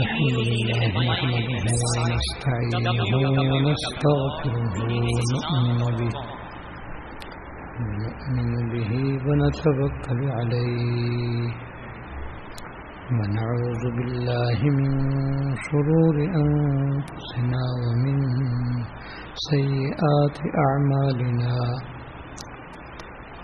الحمد لله نحمده ونستعينه ونستغفره ونؤمن به نؤمن به ونتوكل عليه ونعوذ بالله من شرور أنفسنا ومن سيئات أعمالنا.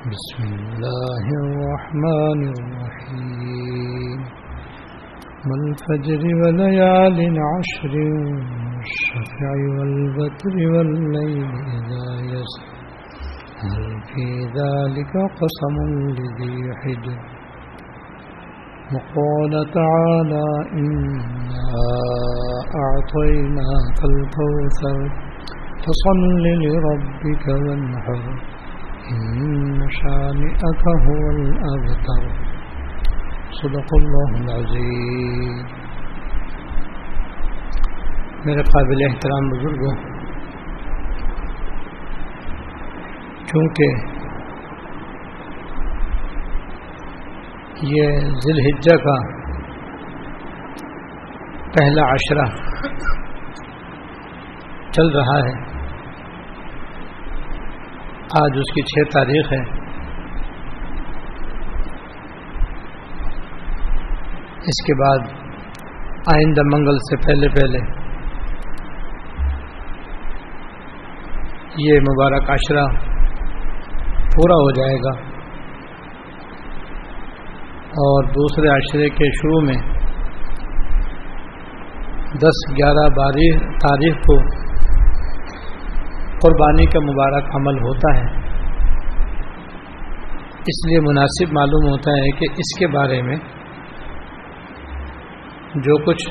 بسم الله الرحمن الرحيم. والفجر وليال عشر، والشفع والبتر والليل إذا يسر. هل في ذلك قسم لذي حجر وقال تعالى إنا أعطيناك الكوثر، فصل لربك وانحر. إن شانئك هو الأبتر. صدق الله العظيم میرے قابل احترام بزرگوں، چونکہ یہ ذی الحجہ کا پہلا عشرہ چل رہا ہے آج اس کی چھ تاریخ ہے اس کے بعد آئندہ منگل سے پہلے پہلے یہ مبارک عشرہ پورا ہو جائے گا۔ اور دوسرے عشرے کے شروع میں دس گیارہ بارہ تاریخ کو قربانی کا مبارک عمل ہوتا ہے۔ اس لیے مناسب معلوم ہوتا ہے کہ اس کے بارے میں جو کچھ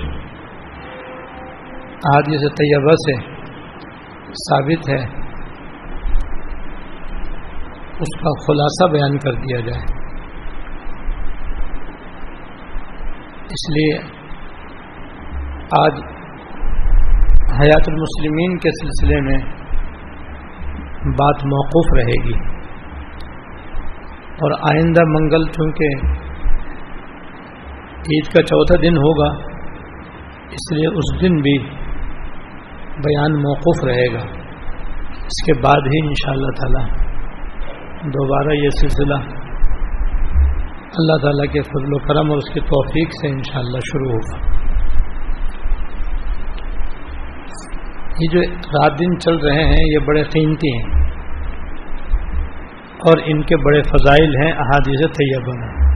حادث طیبہ سے ثابت ہے، اس کا خلاصہ بیان کر دیا جائے۔ اس لیے آج حیات المسلمین کے سلسلے میں بات موقوف رہے گی۔ اور آئندہ منگل، چونکہ عید کا چوتھا دن ہوگا، اس لیے اس دن بھی بیان موقوف رہے گا۔ اس کے بعد ہی ان شاء اللہ تعالی دوبارہ یہ سلسلہ اللہ تعالیٰ کے فضل و کرم اور اس کی توفیق سے انشاءاللہ شروع ہوگا۔ یہ جو رات دن چل رہے ہیں، یہ بڑے قیمتی ہیں۔ اور ان کے بڑے فضائل ہیں، احادیث طیبہ میں۔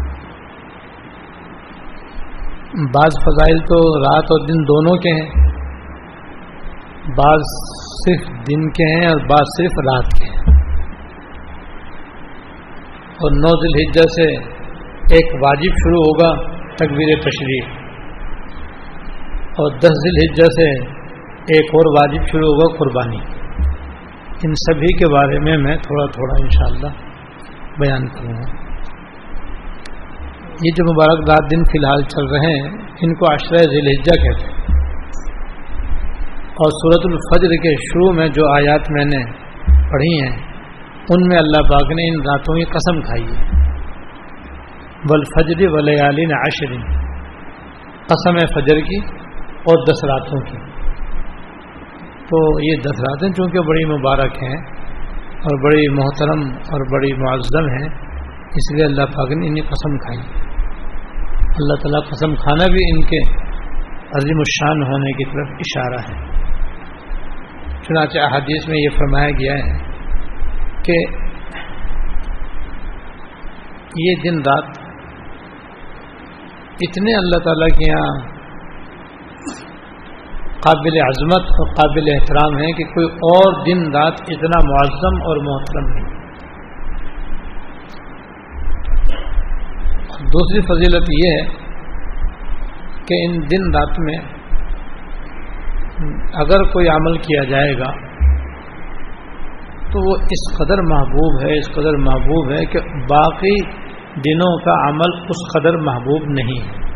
بعض فضائل تو رات اور دن دونوں کے ہیں۔ بعض صرف دن کے ہیں اور بعض صرف رات کے ہیں۔ اور نو ذی الحجہ سے ایک واجب شروع ہوگا تکبیر تشریف اور دس ذی الحجہ سے ایک اور واجب شروع ہوگا قربانی۔ ان سبھی کے بارے میں میں تھوڑا تھوڑا انشاءاللہ بیان کروں گا۔ یہ جو مبارک دن فی الحال چل رہے ہیں، ان کو عشرہ ذی الحجہ کہتے ہیں۔ اور صورت الفجر کے شروع میں جو آیات میں نے پڑھی ہیں، ان میں اللہ پاک نے ان راتوں کی قسم کھائی ہے۔ بلفجر ولیالین عشرین۔ قسم فجر کی اور دس راتوں کی۔ تو یہ دس راتیں چونکہ بڑی مبارک ہیں اور بڑی محترم اور بڑی معذم ہیں، اس لیے اللہ پاک نے انہیں قسم کھائی۔ اللہ تعالیٰ قسم کھانا بھی ان کے عظیم الشان ہونے کی طرف اشارہ ہے۔ چنانچہ احادیث میں یہ فرمایا گیا ہے کہ یہ دن رات اتنے اللہ تعالیٰ کے یہاں قابل عظمت اور قابل احترام ہے کہ کوئی اور دن رات اتنا معظم اور محترم نہیں۔ دوسری فضیلت یہ ہے کہ ان دن رات میں اگر کوئی عمل کیا جائے گا تو وہ اس قدر محبوب ہے، اس قدر محبوب ہے کہ باقی دنوں کا عمل اس قدر محبوب نہیں ہے۔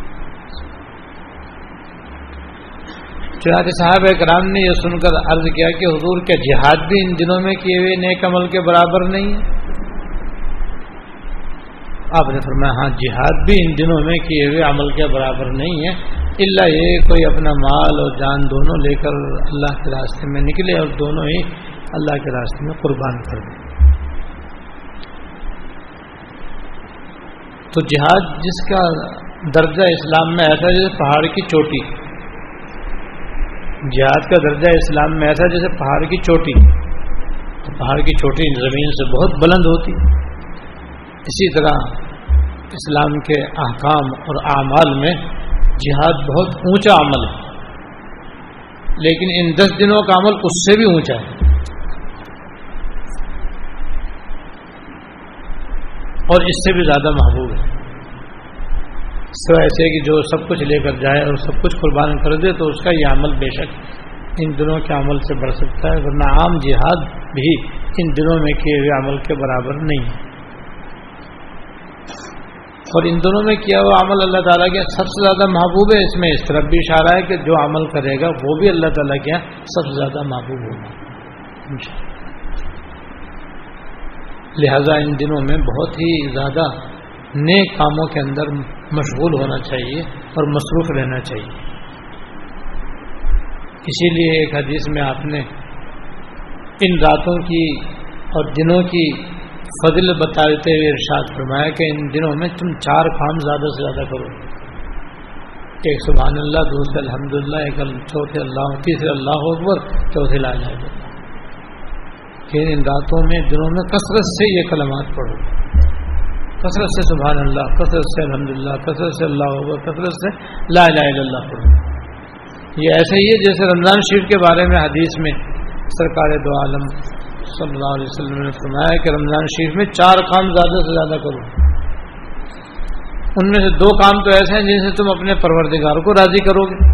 چنانچہ صاحب کرام نے یہ سن کر عرض کیا کہ حضور کے جہاد بھی ان دنوں میں کیے ہوئے نیک عمل کے برابر نہیں ہے آپ نے فرمایا ہاں جہاد بھی ان دنوں میں کیے ہوئے عمل کے برابر نہیں ہے اللہ یہ کوئی اپنا مال اور جان دونوں لے کر اللہ کے راستے میں نکلے اور دونوں ہی اللہ کے راستے میں قربان کر دیں تو جہاد جس کا درجہ اسلام میں ایسا جیسے پہاڑ کی چوٹی۔ جہاد کا درجہ اسلام میں ایسا جیسے پہاڑ کی چوٹی پہاڑ کی چوٹی زمین سے بہت بلند ہوتی اسی طرح اسلام کے احکام اور اعمال میں جہاد بہت اونچا عمل ہے، لیکن ان دس دنوں کا عمل اس سے بھی اونچا ہے۔ اور اس سے بھی زیادہ محبوب ہے۔ سو ایسے کہ جو سب کچھ لے کر جائے اور سب کچھ قربان کر دے تو اس کا یہ عمل بے شک ان دنوں کے عمل سے بڑھ سکتا ہے، ورنہ عام جہاد بھی ان دنوں میں کیے ہوئے عمل کے برابر نہیں ہے۔ اور ان دونوں میں کیا ہوا عمل اللہ تعالیٰ کے سب سے زیادہ محبوب ہے، اس میں اس طرف بھی اشارہ ہے کہ جو عمل کرے گا وہ بھی اللہ تعالیٰ کے سب سے زیادہ محبوب ہوگا۔ لہذا ان دنوں میں بہت ہی زیادہ نئے کاموں کے اندر مشغول ہونا چاہیے اور مصروف رہنا چاہیے۔ اسی لیے ایک حدیث میں آپ نے ان راتوں کی اور دنوں کی فضل بتاتے ہوئے ارشاد فرمایا کہ ان دنوں میں تم چار کام زیادہ سے زیادہ کرو۔ ایک سبحان اللہ دوسرے الحمد للہ ایک چوتھے اللہ تیسرے اللہ اکبر، چوتھے لا جائے کہ ان راتوں میں، دنوں میں کثرت سے یہ کلمات پڑھو۔ کثرت سے سبحان اللہ، کثرت سے الحمد للہ کثرت سے اللہ اکبر، کثرت سے لا الہ الا اللہ یہ ایسے ہی ہے جیسے رمضان شریف کے بارے میں حدیث میں سرکار دو عالم صلی اللہ علیہ وسلم نے فرمایا کہ رمضان شریف میں چار کام زیادہ سے زیادہ کرو۔ ان میں سے دو کام تو ایسے ہیں جن سے تم اپنے پروردگار کو راضی کرو گے۔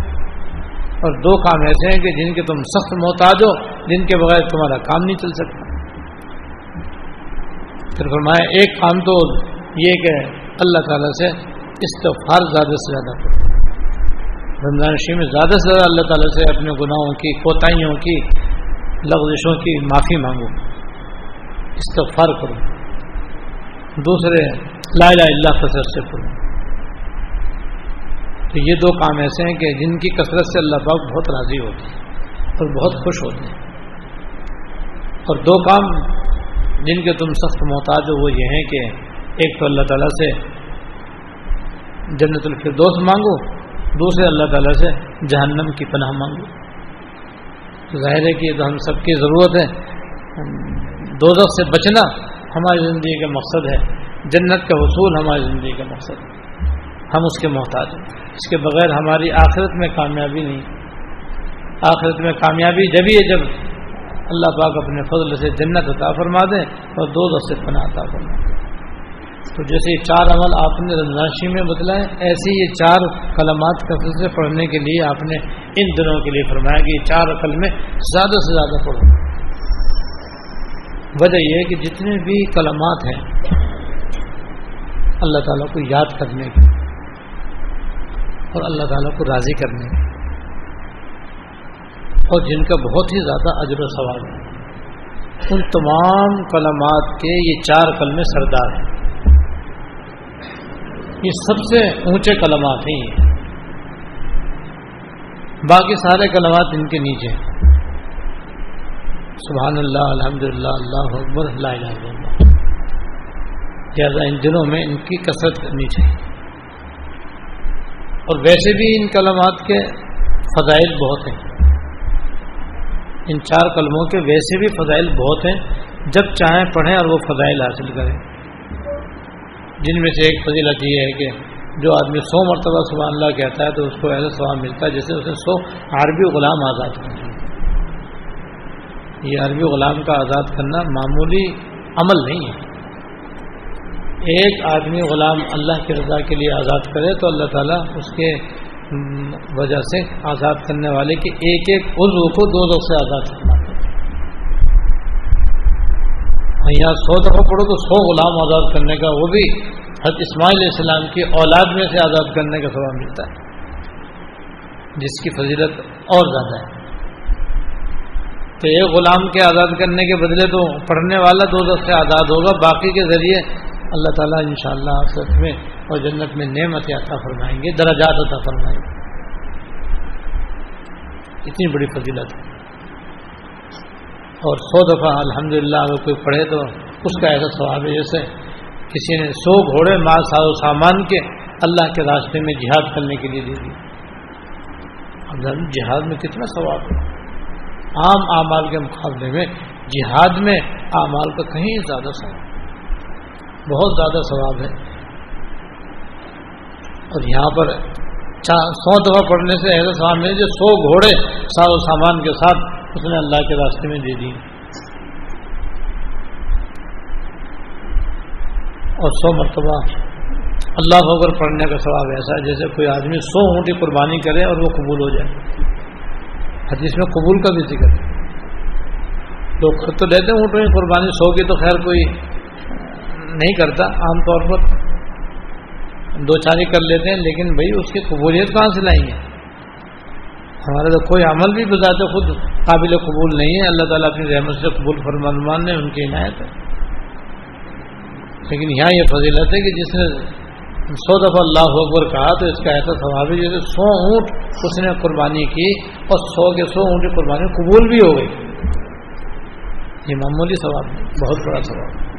اور دو کام ایسے ہیں کہ جن کے تم سخت محتاج ہو، جن کے بغیر تمہارا کام نہیں چل سکتا۔ پھر فرمایا، ایک کام تو یہ کہ اللہ تعالیٰ سے استفار زیادہ سے زیادہ کرو رمضان شریف میں زیادہ سے زیادہ اللہ تعالیٰ سے اپنے گناہوں کی، کوتاہیوں کی، لغزشوں کی معافی مانگو۔ استغفار کرو۔ دوسرے، لا الہ اللہ کثرت سے پڑھو تو یہ دو کام ایسے ہیں کہ جن کی کثرت سے اللہ پاک بہت راضی ہوتے ہیں اور بہت خوش ہوتے ہیں۔ اور دو کام جن کے تم سخت محتاج ہو وہ یہ ہیں کہ ایک تو اللہ تعالیٰ سے جنت الفردوس مانگو، دوسرے اللہ تعالیٰ سے جہنم کی پناہ مانگو۔ ظاہر ہے کہ یہ تو ہم سب کی ضرورت ہے۔ دو سے بچنا ہماری زندگی کا مقصد ہے۔ جنت کا حصول ہماری زندگی کا مقصد ہے۔ ہم اس کے محتاج ہیں۔ اس کے بغیر ہماری آخرت میں کامیابی نہیں۔ آخرت میں کامیابی جبھی ہے، جب اللہ پاک اپنے فضل سے جنت عطا فرما دیں اور دو سے پناہ عطا فرما دیں تو جیسے یہ چار عمل آپ نے رمضان میں بتلائے، ایسے یہ چار کلمات کثرت سے پڑھنے کے لیے آپ نے ان دنوں کے لیے فرمایا کہ یہ چار عقل میں زیادہ سے زیادہ پڑھو۔ وجہ یہ ہے کہ جتنے بھی کلمات ہیں، اللہ تعالیٰ کو یاد کرنے کے، اور اللہ تعالیٰ کو راضی کرنے کے، اور جن کا بہت ہی زیادہ اجر و سوال ہے۔ ان تمام کلمات کے یہ چار کلمے سردار ہیں۔ یہ سب سے اونچے کلمات ہیں باقی سارے کلمات ان کے نیچے۔ سبحان اللہ الحمد للہ اللہ اکبر اللہ۔ لہٰذا ان دنوں میں ان کی کثرت کرنی چاہیے۔ اور ویسے بھی ان کلمات کے فضائل بہت ہیں۔ ان چار کلموں کے ویسے بھی فضائل بہت ہیں۔ جب چاہیں پڑھیں اور وہ فضائل حاصل کریں۔ جن میں سے ایک فضیلت یہ ہے کہ جو آدمی سو مرتبہ سبحان اللہ کہتا ہے تو اس کو ایسا ثواب ملتا ہے جیسے اسے سو عربی غلام آزاد کرنا یہ عربی غلام کا آزاد کرنا معمولی عمل نہیں ہے۔ ایک آدمی غلام اللہ کی رضا کے لیے آزاد کرے تو اللہ تعالیٰ اس کے وجہ سے آزاد کرنے والے کے ایک ایک عضو کو دو دو سے آزاد کرنا یہاں سو دفعہ پڑھو تو سو غلام آزاد کرنے کا وہ بھی حضرت اسماعیل علیہ السلام کی اولاد میں سے آزاد کرنے کا سواب ملتا ہے۔ جس کی فضیلت اور زیادہ ہے۔ تو ایک غلام کے آزاد کرنے کے بدلے تو پڑھنے والا دو دس سے آزاد ہوگا، باقی کے ذریعے اللہ تعالیٰ ان شاء اللہ میں اور جنت میں نعمت عطا فرمائیں گے، درجات عطا فرمائیں گے۔ اتنی بڑی فضیلت ہے۔ اور سو دفعہ الحمد للہ اگر کوئی پڑھے تو اس کا ایسا ثواب ہے جیسے کسی نے سو گھوڑے مال ساز و سامان کے اللہ کے راستے میں جہاد کرنے کے لیے دے دی جہاد میں کتنا ثواب ہے؟ عام اعمال کے مقابلے میں جہاد میں اعمال کا کہیں زیادہ ثواب بہت زیادہ ثواب ہے۔ اور یہاں پر سو دفعہ پڑھنے سے ایسا سامان ملے جو سو گھوڑے سارو سامان کے ساتھ اس نے اللہ کے راستے میں دے دی۔ اور سو مرتبہ اللہ ہوگر پڑھنے کا سواب ایسا ہے جیسے کوئی آدمی سو اونٹی قربانی کرے اور وہ قبول ہو جائے۔ حدیث میں قبول کا بھی ذکر لوگ خود تو لیتے ہیں اونٹوں کی قربانی، سو کی تو خیر کوئی نہیں کرتا عام طور پر۔ دو چاری کر لیتے ہیں لیکن بھائی اس کی قبولیت کہاں سے لائیں گے؟ ہمارا تو کوئی عمل بھی بذات خود قابل قبول نہیں ہے۔ اللہ تعالیٰ اپنی رحمت سے قبول فرمان نے، ان کی عنایت ہے۔ لیکن یہاں یہ فضیلت ہے کہ جس نے سو دفعہ اللہ اکبر کہا تو اس کا ایسا ثواب ہے جیسے سو اونٹ اس نے قربانی کی اور سو کے سو اونٹ کی قربانی قبول بھی ہو گئی۔ یہ معمولی ثواب بہت بڑا ثواب ہے۔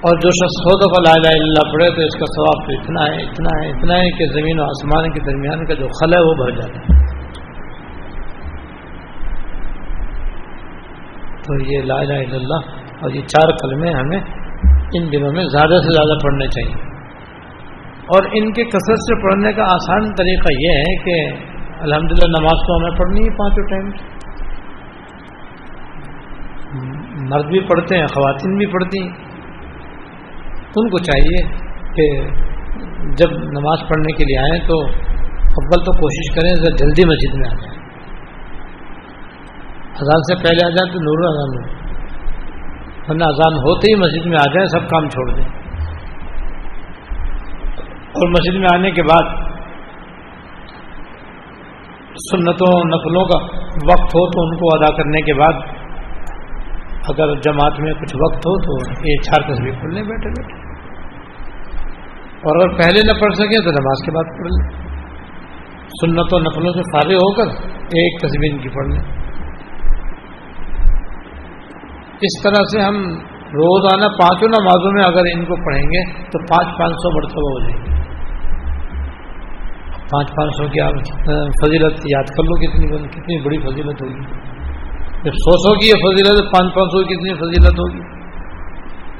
اور جو شخص سو دفعہ لا الہ الا اللہ پڑھے تو اس کا ثواب تو اتنا ہے اتنا ہے اتنا ہے کہ زمین و آسمان کے درمیان کا جو خل ہے وہ بھر جاتا ہے۔ تو یہ لا الہ الا اللہ اور یہ چار کلمے ہمیں ان دنوں میں زیادہ سے زیادہ پڑھنے چاہیے۔ اور ان کے کثرت سے پڑھنے کا آسان طریقہ یہ ہے کہ الحمدللہ نماز تو ہمیں پڑھنی ہے پانچوں ٹائم۔ مرد بھی پڑھتے ہیں، خواتین بھی پڑھتی ہیں۔ ان کو چاہیے کہ جب نماز پڑھنے کے لیے آئیں تو اول تو کوشش کریں جلدی مسجد میں آ جائیں۔ اذان سے پہلے آ جائیں تو نور اذان ہو۔ ورنہ اذان ہوتے ہی مسجد میں آ جائیں، سب کام چھوڑ دیں۔ اور مسجد میں آنے کے بعد سنتوں، نقلوں کا وقت ہو تو ان کو ادا کرنے کے بعد اگر جماعت میں کچھ وقت ہو تو یہ چار تصویر پڑھ لیں بیٹھے بیٹھے۔ اور اگر پہلے نہ پڑھ سکیں تو نماز کے بعد پڑھ لیں سنتوں نقلوں سے فارغ ہو کر ایک تصویر ان کی پڑھ لیں اس طرح سے ہم روزانہ پانچوں نمازوں میں اگر ان کو پڑھیں گے تو پانچ پانچ سو مرتبہ ہو جائیں گے۔ پانچ پانچ سو کی آپ فضیلت یاد کر لو کتنی کتنی بڑی فضیلت ہوگی۔ جب سو سو کی یہ فضیلت ہے، پانچ پانچ سو کی کتنی فضیلت ہوگی؟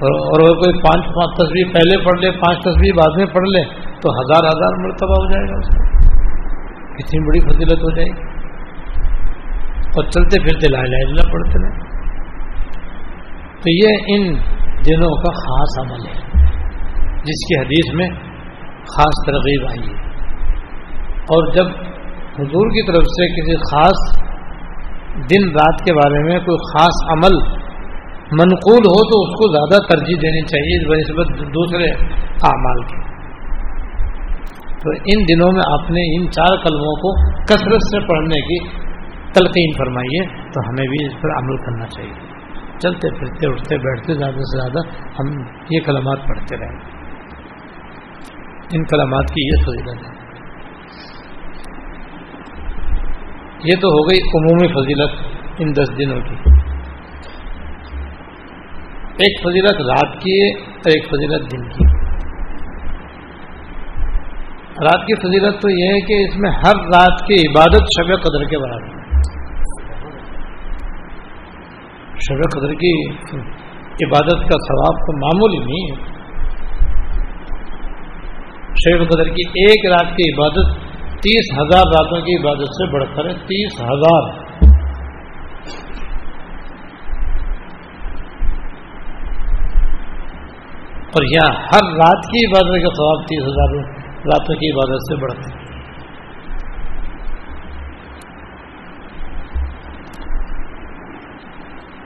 اور اگر کوئی پانچ پانچ تصویر پہلے پڑھ لے، پانچ تصویر بعد میں پڑھ لے، تو ہزار ہزار مرتبہ ہو جائے گا اس کا۔ کتنی بڑی فضیلت ہو جائے گی۔ اور چلتے پھرتے لا اللہ پڑھتے رہے۔ تو یہ ان دنوں کا خاص عمل ہے۔ جس کی حدیث میں خاص ترغیب آئی ہے۔ اور جب حضور کی طرف سے کسی خاص دن رات کے بارے میں کوئی خاص عمل منقول ہو تو اس کو زیادہ ترجیح دینی چاہیے بنسبت دوسرے اعمال کی۔ تو ان دنوں میں آپ نے ان چار قلموں کو کثرت سے پڑھنے کی تلقین فرمائیے تو ہمیں بھی اس پر عمل کرنا چاہیے۔ چلتے پھرتے، اٹھتے بیٹھتے، زیادہ سے زیادہ ہم یہ کلمات پڑھتے رہیں۔ ان کلمات کی یہ فضیلت ہے۔ یہ تو ہو گئی عمومی فضیلت ان دس دنوں کی۔ ایک فضیلت رات کی اور ایک فضیلت دن کی۔ رات کی فضیلت تو یہ ہے کہ اس میں ہر رات کی عبادت شب قدر کے برابر ہے۔ شب قدر کی عبادت کا ثواب تو معمولی نہیں ہے۔ شب قدر کی ایک رات کی عبادت تیس ہزار راتوں کی عبادت سے بڑھ کر ہے تیس ہزار۔ اور یہاں ہر رات کی عبادت کا ثواب تیس ہزار راتوں کی عبادت سے بڑھتے ہیں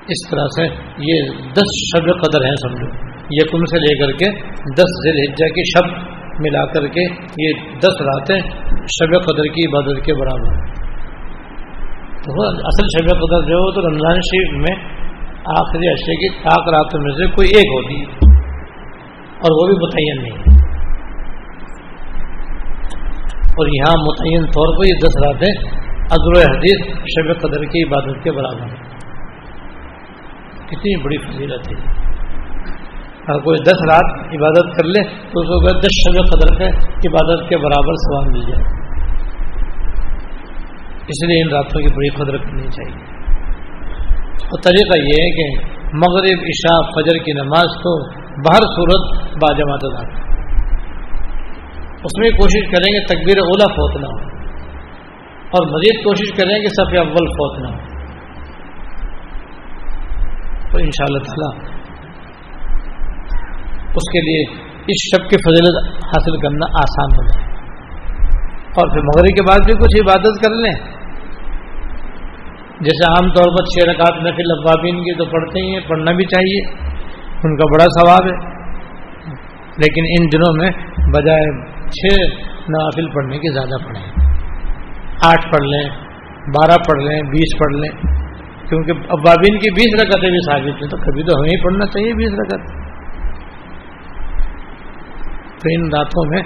اس طرح سے یہ دس شب قدر ہیں سمجھو۔ یہ کم سے لے کر کے دس ذیل حجا کی شب۔ ملا کر کے یہ دس راتیں شب قدر کی عبادت کے برابر تو اصل شب قدر جو ہو تو رمضان شریف میں آخری اشے کی تاک راتوں میں سے کوئی ایک ہوتی ہے۔ اور وہ بھی متعین نہیں اور یہاں متعین طور پر یہ دس راتیں ادر حدیث شب قدر کی عبادت کے برابر ہیں۔ کتنی بڑی فضیلت ہے۔ اگر کوئی دس رات عبادت کر لے تو اس کو دس شب قدر کے عبادت کے برابر سوال مل جائے۔ اس لیے ان راتوں کی بڑی قدر کرنی چاہیے۔ اور طریقہ یہ ہے کہ مغرب، عشاء، فجر کی نماز تو باہر صورت باجماعت ادا اس میں کوشش کریں گے تکبیر اولا فوت نہ ہو۔ اور مزید کوشش کریں کہ سب اول فوت نہ ہو۔ تو ان شاء اللہ تعالی اس کے لیے اس شب کی فضیلت حاصل کرنا آسان ہو جائے۔ اور پھر مغرب کے بعد بھی کچھ عبادت کر لیں۔ جیسے عام طور پر چھ رکعت نفل ابابین کی تو پڑھتے ہی ہیں، پڑھنا بھی چاہیے۔ ان کا بڑا ثواب ہے۔ لیکن ان دنوں میں بجائے چھ نوافل پڑھنے کے زیادہ پڑھیں۔ آٹھ پڑھ لیں، بارہ پڑھ لیں، بیس پڑھ لیں۔ کیونکہ ابابین کی بیس رکعتیں بھی ثابت ہیں، تو کبھی تو ہمیں ہی پڑھنا چاہیے بیس رکعت۔ تو ان راتوں میں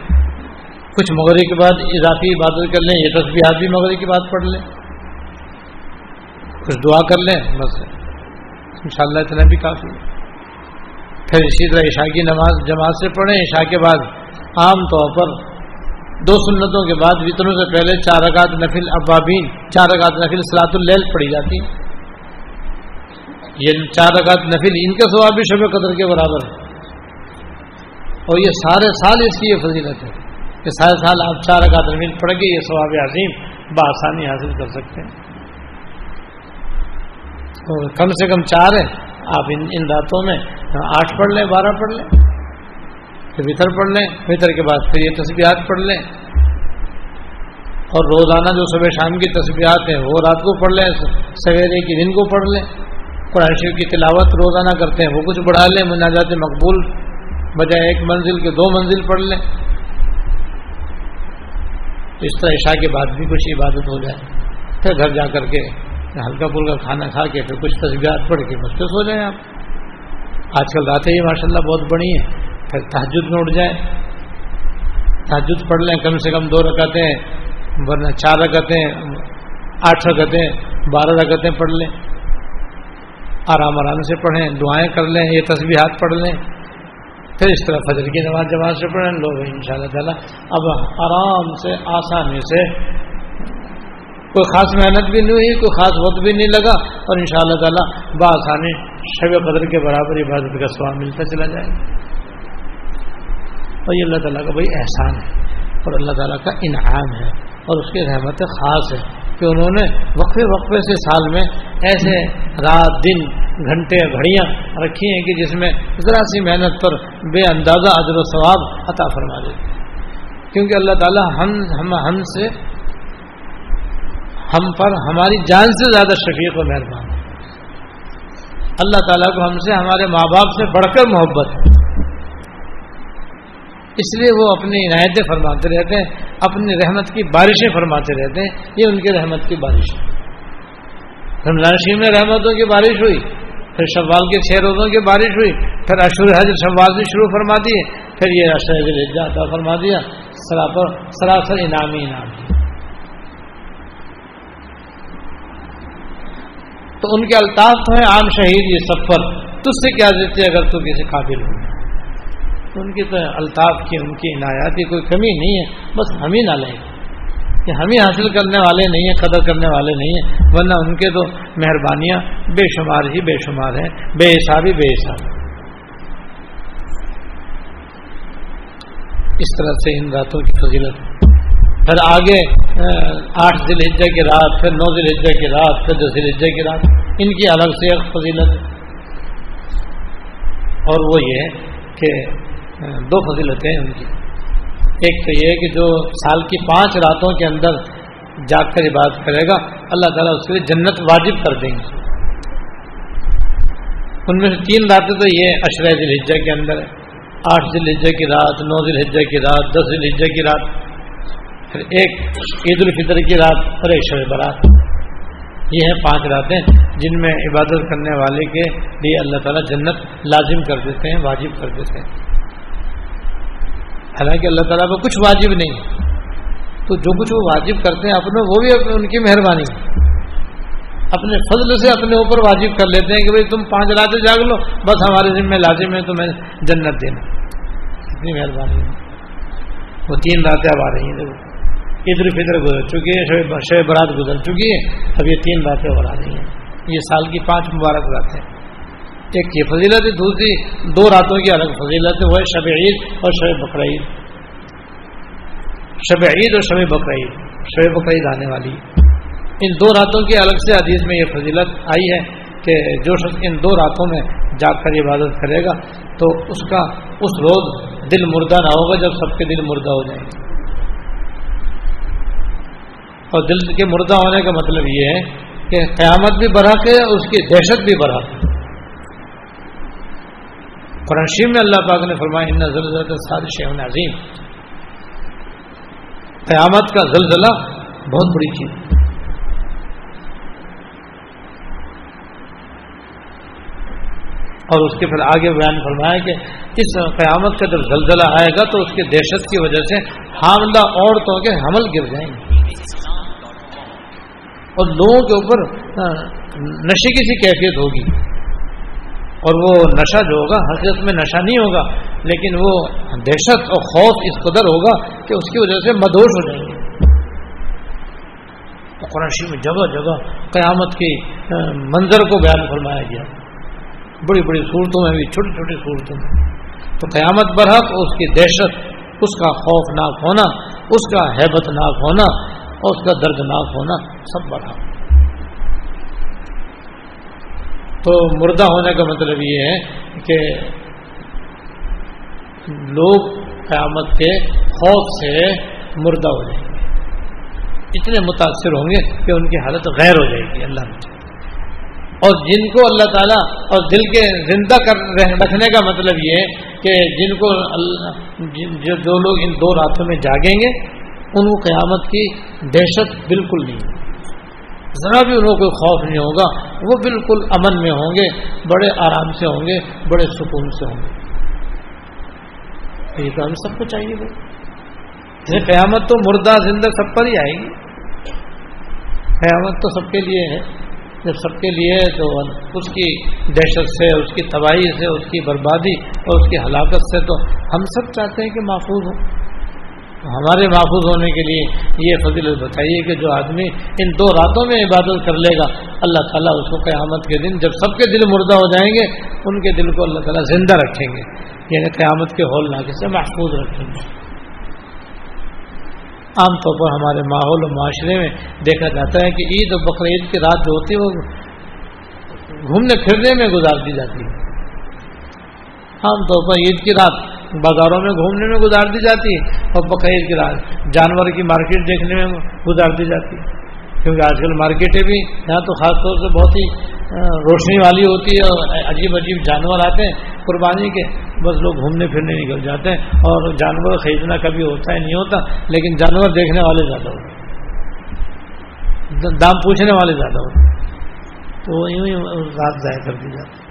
کچھ مغرب کے بعد اضافی عبادت کر لیں، یہ تصویرات بھی مغرب کی بات پڑھ لیں۔ کچھ دعا کر لیں، بس۔ ان شاء اللہ اتنا بھی کافی۔ ہے پھر اسی طرح عشاء کی نماز جماعت سے پڑھیں۔ عشاء کے بعد عام طور پر دو سنتوں کے بعد وطروں سے پہلے چار رکعت نفل ابابین چار رکعت نفل سلاط اللیل پڑھی جاتی۔ یہ چار رکعت نفل ان کا ثواب بھی شب قدر کے برابر۔ ہے اور یہ سارے سال اس کی یہ فضیلت ہے کہ سارے سال آپ چار رکعت نفل پڑھ کے یہ ثواب عظیم بآسانی حاصل کر سکتے ہیں۔ اور کم سے کم چار ہے۔ آپ ان ان راتوں میں آٹھ پڑھ لیں، بارہ پڑھ لیں۔ پھر وطر پڑھ لیں، وطر کے بعد پھر یہ تصویرات پڑھ لیں۔ اور روزانہ جو صبح شام کی تصویرات ہیں، وہ رات کو پڑھ لیں، سویرے کی دن کو پڑھ لیں۔ قرآن شریف کی تلاوت روزانہ کرتے ہیں، وہ کچھ بڑھا لیں، مناجات مقبول بجائے ایک منزل کے دو منزل پڑھ لیں۔ اس طرح عشاء کے بعد بھی کچھ عبادت ہو جائے۔ پھر گھر جا کر کے ہلکا پھلکا کھانا کھا کے پھر کچھ تصویرات پڑھ کے مستق ہو جائیں آپ۔ آج کل راتیں ہی ماشاء اللہ بہت بڑی ہیں۔ پھر تحجد میں اٹھ جائیں۔ تحجد پڑھ لیں، کم سے کم دو رکعتیں، ورنہ چار رکعتیں، آٹھ رکعتیں، بارہ رکعتیں پڑھ لیں۔ آرام آرام سے پڑھیں، دعائیں کر لیں، یہ تصویرات پڑھ لیں۔ پھر اس طرح فجر کی نماز جماعت سے پڑھیں، لوگ ان شاء اللہ تعالیٰ اب آرام سے، آسانی سے کوئی خاص محنت بھی نہیں ہوئی، کوئی خاص وقت بھی نہیں لگا اور ان شاء اللہ تعالیٰ بآسانی شب قدر کے برابر عبادت کا سواب ملتا چلا جائے اور یہ اللہ تعالیٰ کا بھائی احسان ہے اور اللہ تعالیٰ کا انعام ہے اور اس کی رحمت خاص ہے۔ کہ انہوں نے وقفے وقفے سے سال میں ایسے رات دن گھنٹے گھڑیاں رکھی ہیں کہ جس میں ذرا سی محنت پر بے اندازہ ادر و ثواب عطا فرما دیتے کیونکہ اللہ تعالیٰ ہم ہم ہم سے، ہم پر ہماری جان سے زیادہ شفیق و مہربان اللہ تعالیٰ کو ہم سے، ہمارے ماں باپ سے بڑھ کر محبت ہے۔ اس لیے وہ اپنی عنایتیں فرماتے رہتے ہیں، اپنی رحمت کی بارشیں فرماتے رہتے ہیں، یہ ان کی رحمت کی بارش ہے۔ رمضان شریف میں رحمتوں کی بارش ہوئی، پھر شوال کے چھ روزوں کی بارش ہوئی، پھر اشور حضر شوال بھی شروع فرما دیے، پھر یہ اشر جاتا فرما دیا سراپر سراسر انعامی انعام دیا تو ان کے الطاف تو ہیں، عام شہید یہ سفر تج سے کیا دیتے اگر تو کسی قابل ہو؟ ان کی تو الطاف کی ان کی عنایات کی کوئی کمی نہیں ہے، بس ہم ہی نہ لیں۔ کہ ہم ہی حاصل کرنے والے نہیں ہیں، قدر کرنے والے نہیں ہیں، ورنہ ان کے تو مہربانیاں بے شمار ہی بے شمار ہیں، بے حساب ہی بے حساب۔ اس طرح سے ان راتوں کی فضیلت۔ پھر آگے آٹھ ذیل الحجہ کی رات، پھر نو ذیل الحجہ کی رات، پھر دس ذیل الحجہ کی رات۔ ان کی الگ سے ایک فضیلت۔ اور وہ یہ ہے کہ دو فضیلتیں ہیں ان کی۔ ایک تو یہ کہ جو سال کی پانچ راتوں کے اندر جاگ کر عبادت کرے گا، اللہ تعالیٰ اس کے لیے جنت واجب کر دیں گے۔ ان میں سے تین راتیں تو یہ ذی الحجہ کے اندر ہے آٹھ ذی الحجہ کی رات، نو ذی الحجہ کی رات، دس ذی الحجہ کی رات، پھر ایک عید الفطر کی رات اور ایک شب برات یہ ہیں پانچ راتیں جن میں عبادت کرنے والے کے لیے اللہ تعالیٰ جنت لازم کر دیتے ہیں، واجب کر دیتے ہیں۔ حالانکہ اللہ تعالیٰ کو کچھ واجب نہیں۔ تو جو کچھ وہ واجب کرتے ہیں اپنے، وہ بھی ان کی مہربانی۔ اپنے فضل سے اپنے اوپر واجب کر لیتے ہیں کہ بھائی تم پانچ راتیں جاگ لو، بس ہمارے ذمہ لازم ہے، تمہیں جنت دینا۔ اتنی مہربانی۔ وہ تین راتیں اب آ رہی ہیں، دیکھو۔ عید الفطر گزر چکی ہے، شب برات گزر چکی ہے، اب یہ تین باتیں اور آ رہی ہیں۔ یہ سال کی پانچ مبارک راتیں۔ ایک یہ فضیلت ہے، دوسری دو راتوں کی الگ فضیلت ہے، وہ ہے شب عید اور شب بقرعید۔ شب عید اور شب بقرعید شب بقرعید آنے والی۔ ان دو راتوں کی الگ سے حدیث میں یہ فضیلت آئی ہے کہ جو شخص ان دو راتوں میں جاگ کر عبادت کرے گا، تو اس کا اس روز دل مردہ نہ ہوگا جب سب کے دل مردہ ہو جائیں۔ گے اور دل کے مردہ ہونے کا مطلب یہ ہے کہ قیامت بھی برحق ہے، اس کی دہشت بھی برحق ہے۔ قرآن میں اللہ پاک نے فرمایا ان زلزلہ سازش عظیم قیامت کا زلزلہ بہت بڑی چیز اور اس کے پھر آگے بیان فرمایا کہ اس قیامت کا جب زلزلہ آئے گا تو اس کی دہشت کی وجہ سے حاملہ عورتوں کے حمل گر جائیں گے۔ اور لوگوں کے اوپر نشے کی سی کیفیت ہوگی۔ اور وہ نشہ جو ہوگا، حقیقت میں نشہ نہیں ہوگا، لیکن وہ دہشت اور خوف اس قدر ہوگا کہ اس کی وجہ سے مدوش ہو جائیں گے۔ قرآشی میں جگہ جگہ قیامت کی منظر کو بیان فرمایا گیا۔ بڑی بڑی صورتوں میں بھی، چھوٹی چھوٹی صورتوں میں۔ تو قیامت برحق اس کی دہشت، اس کا خوفناک ہونا، اس کا حیبت ناک ہونا، اور اس کا دردناک ہونا، سب بڑھا تو مردہ ہونے کا مطلب یہ ہے کہ لوگ قیامت کے خوف سے مردہ ہو جائیں گے۔ اتنے متاثر ہوں گے کہ ان کی حالت غیر ہو جائے گی، اللہ نے۔ اور جن کو اللہ تعالیٰ اور دل کے زندہ کر رکھنے کا مطلب یہ ہے کہ جن کو اللہ جو لوگ ان دو راتوں میں جاگیں گے، ان کو قیامت کی دہشت بالکل نہیں۔ ذرا بھی انہوں کوئی خوف نہیں ہوگا، وہ بالکل امن میں ہوں گے، بڑے آرام سے ہوں گے، بڑے سکون سے ہوں گے۔ یہ تو ہم سب کو چاہیے وہ قیامت تو مردہ زندہ سب پر ہی آئے گی۔ قیامت تو سب کے لیے ہے۔ جب سب کے لیے تو اس کی دہشت سے، اس کی تباہی سے، اس کی بربادی اور اس کی ہلاکت سے تو ہم سب چاہتے ہیں کہ محفوظ ہوں۔ ہمارے محفوظ ہونے کے لیے یہ فضیلت بتائیے کہ جو آدمی ان دو راتوں میں عبادت کر لے گا، اللہ تعالیٰ اس کو قیامت کے دن جب سب کے دل مردہ ہو جائیں گے، ان کے دل کو اللہ تعالیٰ زندہ رکھیں گے۔ یعنی قیامت کے ہول ناکے سے محفوظ رکھیں گے۔ عام طور پر ہمارے ماحول و معاشرے میں دیکھا جاتا ہے کہ عید اور بقر عید کی رات جو ہوتی ہے، وہ گھومنے پھرنے میں گزار دی جاتی ہے۔ عام طور پر عید کی رات بازاروں میں گھومنے میں گزار دی جاتی ہے اور بقرعید کی رات جانور کی مارکیٹ دیکھنے میں گزار دی جاتی ہے کیونکہ آج کل مارکیٹیں بھی یہاں تو خاص طور سے بہت ہی روشنی والی ہوتی ہے اور عجیب عجیب جانور آتے ہیں۔ قربانی کے بس لوگ گھومنے پھرنے نکل جاتے ہیں اور جانور خریدنا کبھی ہوتا ہے نہیں ہوتا، لیکن جانور دیکھنے والے زیادہ ہوتے دام پوچھنے والے زیادہ ہوتے تو یوں ہی رات ضائع کر دی جاتی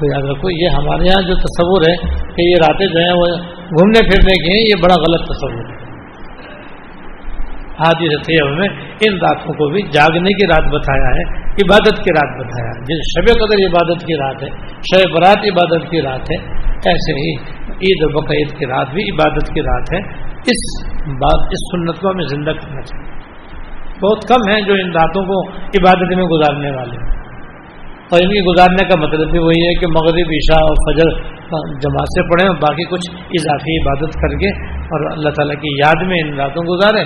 تو یاد رکھو، یہ ہمارے یہاں جو تصور ہے کہ یہ راتیں جو ہیں وہ گھومنے پھرنے کی ہیں، یہ بڑا غلط تصور ہے۔ حادث طیب میں ان راتوں کو بھی جاگنے کی رات بتایا ہے، عبادت کی رات بتایا ہے۔ جس شب قدر عبادت کی رات ہے، شب برات عبادت کی رات ہے، ایسے ہی عید و بقرعید کی رات بھی عبادت کی رات ہے۔ اس بات، اس سنت کو ہمیں زندہ کرنا چاہیے۔ بہت کم ہیں جو ان راتوں کو عبادت میں گزارنے والے۔ ہیں اور ان کی گزارنے کا مطلب بھی وہی ہے کہ مغرب، عشاء اور فجر جماعت سے پڑھیں اور باقی کچھ اضافی عبادت کر کے اور اللہ تعالیٰ کی یاد میں ان راتوں گزاریں۔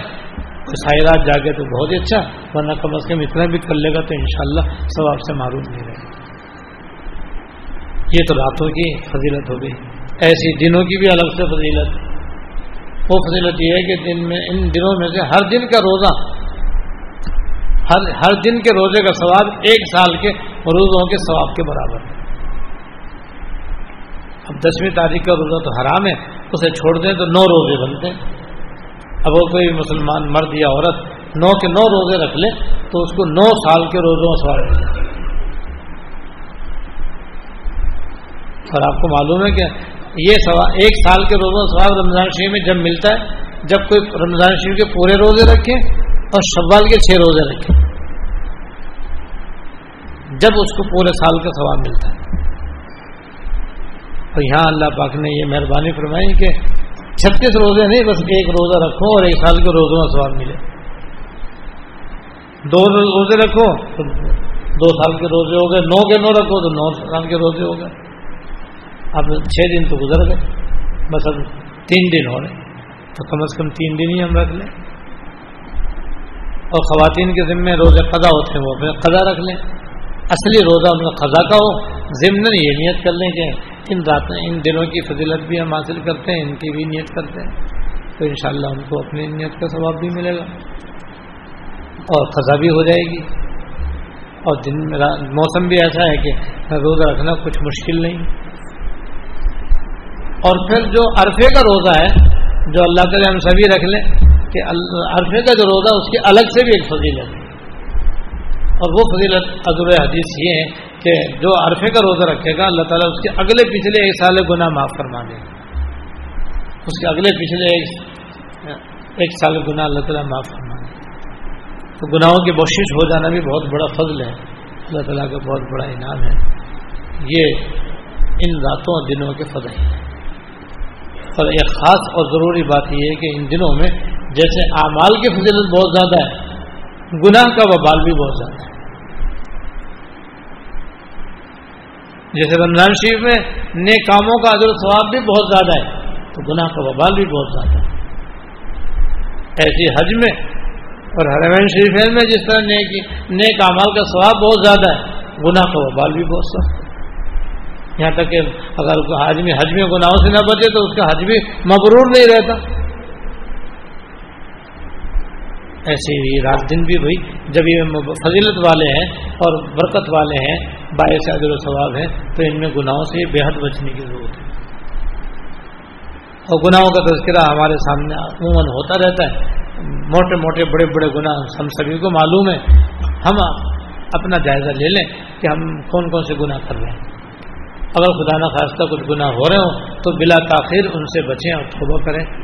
ساری رات جاگے تو بہت ہی اچھا ورنہ کم از کم اتنا بھی کر لے گا تو انشاءاللہ شاء اللہ سے معروف نہیں رہے یہ تو راتوں کی فضیلت ہو گئی۔ ایسی دنوں کی بھی الگ سے فضیلت۔ وہ فضیلت یہ ہے کہ دن میں، ان دنوں میں سے ہر دن کا روزہ ہر ہر دن کے روزے کا ثواب ایک سال کے روزوں کے ثواب کے برابر ہے۔ اب دسویں تاریخ کا روزہ تو حرام ہے، اسے چھوڑ دیں تو نو روزے بنتے ہیں۔ اب وہ کوئی مسلمان مرد یا عورت نو کے نو روزے رکھ لے تو اس کو نو سال کے روزوں کا سواب اور آپ کو معلوم ہے کہ یہ سوال ایک سال کے روزوں سواب رمضان شریف میں جب ملتا ہے، جب کوئی رمضان شریف کے پورے روزے رکھے اور شوال کے چھ روزے رکھے۔ جب اس کو پورے سال کا ثواب ملتا ہے۔ اور یہاں اللہ پاک نے یہ مہربانی فرمائی کہ چھتیس روزے نہیں، بس ایک روزہ رکھو اور ایک سال کے روزوں کا ثواب ملے۔ دو روزے رکھو تو دو سال کے روزے ہو گئے، نو کے نو رکھو تو نو سال کے روزے ہو گئے۔ اب چھ دن تو گزر گئے، بس اب تین دن ہو رہے۔ تو کم از کم تین دن ہی ہم رکھ لیں۔ اور خواتین کے ذمے روزے قضا ہوتے ہیں، وہ اپنے قضا رکھ لیں۔ اصلی روزہ ان کا قضا کا ہو، ضمن یہ نیت کر لیں کہ ان راتیں، ان دنوں کی فضیلت بھی ہم حاصل کرتے ہیں، ان کی بھی نیت کرتے ہیں۔ تو انشاءاللہ ان کو اپنی نیت کا ثواب بھی ملے گا۔ اور قضا بھی ہو جائے گی۔ اور دن میں موسم بھی ایسا ہے کہ روزہ رکھنا کچھ مشکل نہیں۔ اور پھر جو عرفے کا روزہ ہے، جو اللہ تعالی ہم سبھی رکھ لیں کہ عرفے کا جو روزہ اس کی الگ سے بھی ایک فضیلت ہے۔ اور وہ فضیلت عدر حدیث یہ ہے کہ جو عرفے کا روزہ رکھے گا، اللہ تعالیٰ اس کے اگلے پچھلے ایک سال گناہ معاف فرما دے گا۔ اس کے اگلے پچھلے ایک ایک سال گناہ اللہ تعالیٰ معاف فرما دے تو گناہوں کی بخشش ہو جانا بھی بہت بڑا فضل ہے۔ اللہ تعالیٰ کا بہت بڑا انعام ہے۔ یہ ان راتوں اور دنوں کے فضل ہیں۔ اور ایک خاص اور ضروری بات یہ ہے کہ ان دنوں میں جیسے اعمال کی فضیلت بہت زیادہ ہے، گناہ کا وبال بھی بہت زیادہ ہے۔ جیسے رمضان شریف میں نئے کاموں کا عدل ثواب بھی بہت زیادہ ہے، تو گناہ کا وبال بھی بہت زیادہ ہے۔ ایسی حج میں اور حرمین شریف میں جس طرح نئے کامال کا ثواب بہت زیادہ ہے، گناہ کا وبال بھی بہت سخت ہے۔ یہاں تک کہ اگر حج میں حج میں گناہوں سے نہ بچے تو اس کا حج بھی مبرور نہیں رہتا۔ ایسے ہی رات دن بھی بھائی جب یہ فضیلت والے ہیں اور برکت والے ہیں باعث عدل و ثواب ہیں، تو ان میں گناہوں سے بے حد بچنے کی ضرورت ہے۔ اور گناہوں کا تذکرہ ہمارے سامنے عموماً ہوتا رہتا ہے۔ موٹے موٹے بڑے بڑے گناہ ہم سبھی کو معلوم ہے ہم اپنا جائزہ لے لیں کہ ہم کون کون سے گناہ کر رہے ہیں۔ اگر خدا نخواستہ کچھ گناہ ہو رہے ہوں تو بلا تاخیر ان سے بچیں اور توبہ کریں۔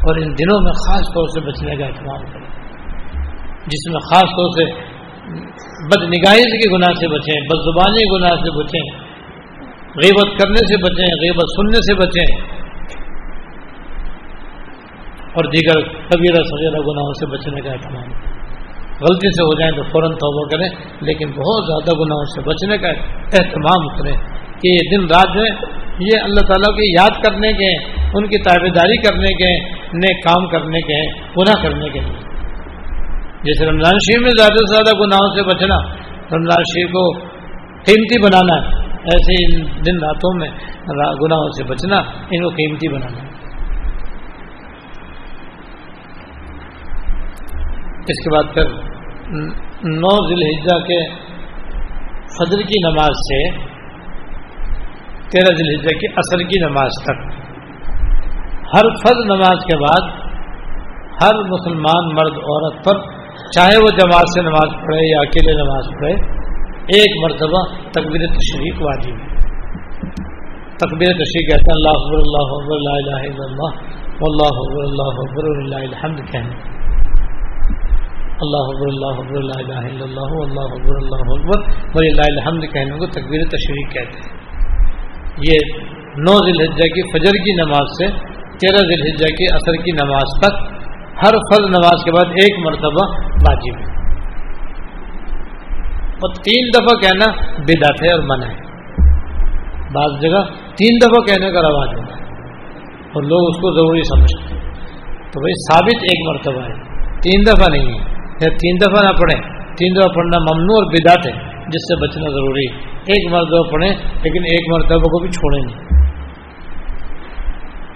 اور ان دنوں میں خاص طور سے بچنے کا اہتمام کریں۔ جس میں خاص طور سے بد نگاہی کے گناہ سے بچیں بد زبانی گناہ سے بچیں، غیبت کرنے سے بچیں، غیبت سننے سے بچیں۔ اور دیگر کبیرہ سغیرہ گناہوں سے بچنے کا اہتمام کریں۔ غلطی سے ہو جائیں تو فوراً توبہ کریں، لیکن بہت زیادہ گناہوں سے بچنے کا اہتمام کریں۔ کہ یہ دن رات جو ہے، یہ اللہ تعالیٰ کی یاد کرنے کے ہیں ان کی تابے داری کرنے کے، نیک کام کرنے کے ہیں گناہ کرنے کے۔ لیے جیسے رمضان شریف میں زیادہ سے زیادہ گناہوں سے بچنا، رمضان شریف کو قیمتی بنانا ایسے ان دن راتوں میں گناہوں سے بچنا، ان کو قیمتی بنانا اس کے بعد پھر نو ذیل کے فجر کی نماز سے تیرہ ذیل کی اثر کی نماز تک۔ ہر فرض نماز کے بعد ہر مسلمان مرد عورت پر چاہے وہ جماعت سے نماز پڑھے یا اکیلے نماز پڑھے، ایک مرتبہ تقبیر تشریق واجب ہے۔ تقبیر تشریق کہتے ہیں، اللہ حبر اللہ حبر اللہ الہ الا اللہ اللہ حبر اللہ حبر اللہ الحمد کہنے اللہ حبر اللہ حبر اللہ الہ الا اللہ اللہ حبر اللہ حبر اللہ الحمد کہنے کو تقبیر تشریق کہتے ہیں۔ یہ نو ذیل حجہ کی فجر کی نماز سے تیرہ ذیل حجہ کی اثر کی نماز تک ہر فرض نماز کے بعد ایک مرتبہ واجب ہے۔ اور تین دفعہ کہنا بدعت ہے اور منع ہے۔ بعض جگہ تین دفعہ کہنے کا رواج ہوتا ہے اور لوگ اس کو ضروری سمجھتے ہیں۔ تو بھائی ثابت ایک مرتبہ ہے۔ تین دفعہ نہیں ہے۔ یا تین دفعہ نہ پڑھیں۔ تین دفعہ پڑھنا ممنوع اور بدعت ہے۔ جس سے بچنا ضروری ہے۔ ایک مرتبہ پڑھیں، لیکن ایک مرتبہ کو بھی چھوڑیں۔ نہیں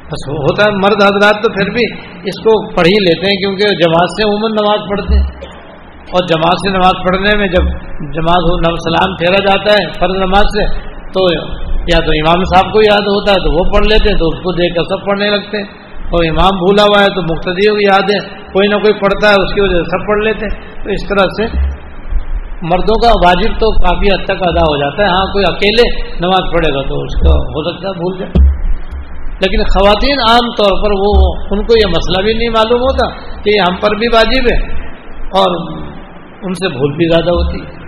بس ہوتا ہے، مرد حضرات تو پھر بھی اس کو پڑھ ہی لیتے ہیں، کیونکہ جماعت سے عموماً نماز پڑھتے ہیں۔ اور جماعت سے نماز پڑھنے میں جب جماعت سلام پھیرا جاتا ہے فرض نماز سے، تو یا تو امام صاحب کو یاد ہوتا ہے، تو وہ پڑھ لیتے ہیں، تو اس کو دیکھ کر سب پڑھنے لگتے ہیں۔ اور امام بھولا ہوا ہے تو مقتدی کو یاد ہے کوئی نہ کوئی پڑھتا ہے، اس کی وجہ سے سب پڑھ لیتے ہیں۔ تو اس طرح سے مردوں کا واجب تو کافی حد تک ادا ہو جاتا ہے۔ ہاں کوئی اکیلے نماز پڑھے گا تو اس کا ہو سکتا ہے، بھول جائے۔ لیکن خواتین عام طور پر وہ، ان کو یہ مسئلہ بھی نہیں معلوم ہوتا کہ یہ ہم پر بھی واجب ہے اور ان سے بھول بھی زیادہ ہوتی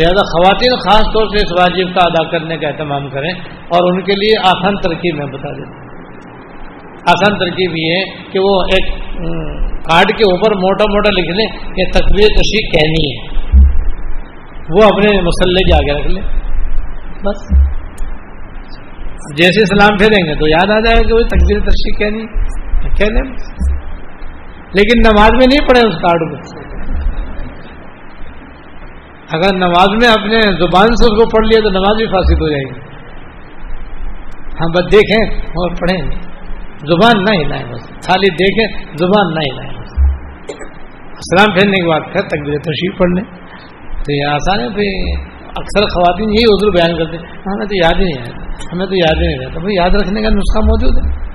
لہذا خواتین خاص طور سے اس واجب کا ادا کرنے کا اہتمام کریں اور ان کے لیے آسان ترکیب میں بتا دیتا آسان ترکیب یہ ہے کہ وہ ایک کارڈ کے اوپر موٹا موٹا لکھ لیں کہ تصویر تشریح کہنی ہے۔ وہ اپنے مسلح کے آگے رکھ لیں۔ بس۔ جیسے سلام پھیریں گے تو یاد آ جائے گا کہ وہ تقبیر تشریح کہنی کہہ لیں۔ لیکن نماز میں نہیں پڑھے اس کارڈ کو اگر نماز میں اپنے زبان سے اس کو پڑھ لیا تو نماز بھی فاسد ہو جائے گی۔ ہم بس دیکھیں اور پڑھیں۔ زبان نہ ہلائیں بس۔ خالی دیکھیں، زبان نہ ہلائیں بس۔ اسلام پھیرنے کے بعد پھر تقبیر تشریف پڑھ لیں۔ تو یہ آسان ہے پھر اکثر خواتین یہی حضور بیان کرتے ہیں۔ ہمیں تو یاد ہی نہیں آیا ہمیں تو یاد ہی نہیں رہتا۔ بھائی، یاد رکھنے کا نسخہ موجود ہے۔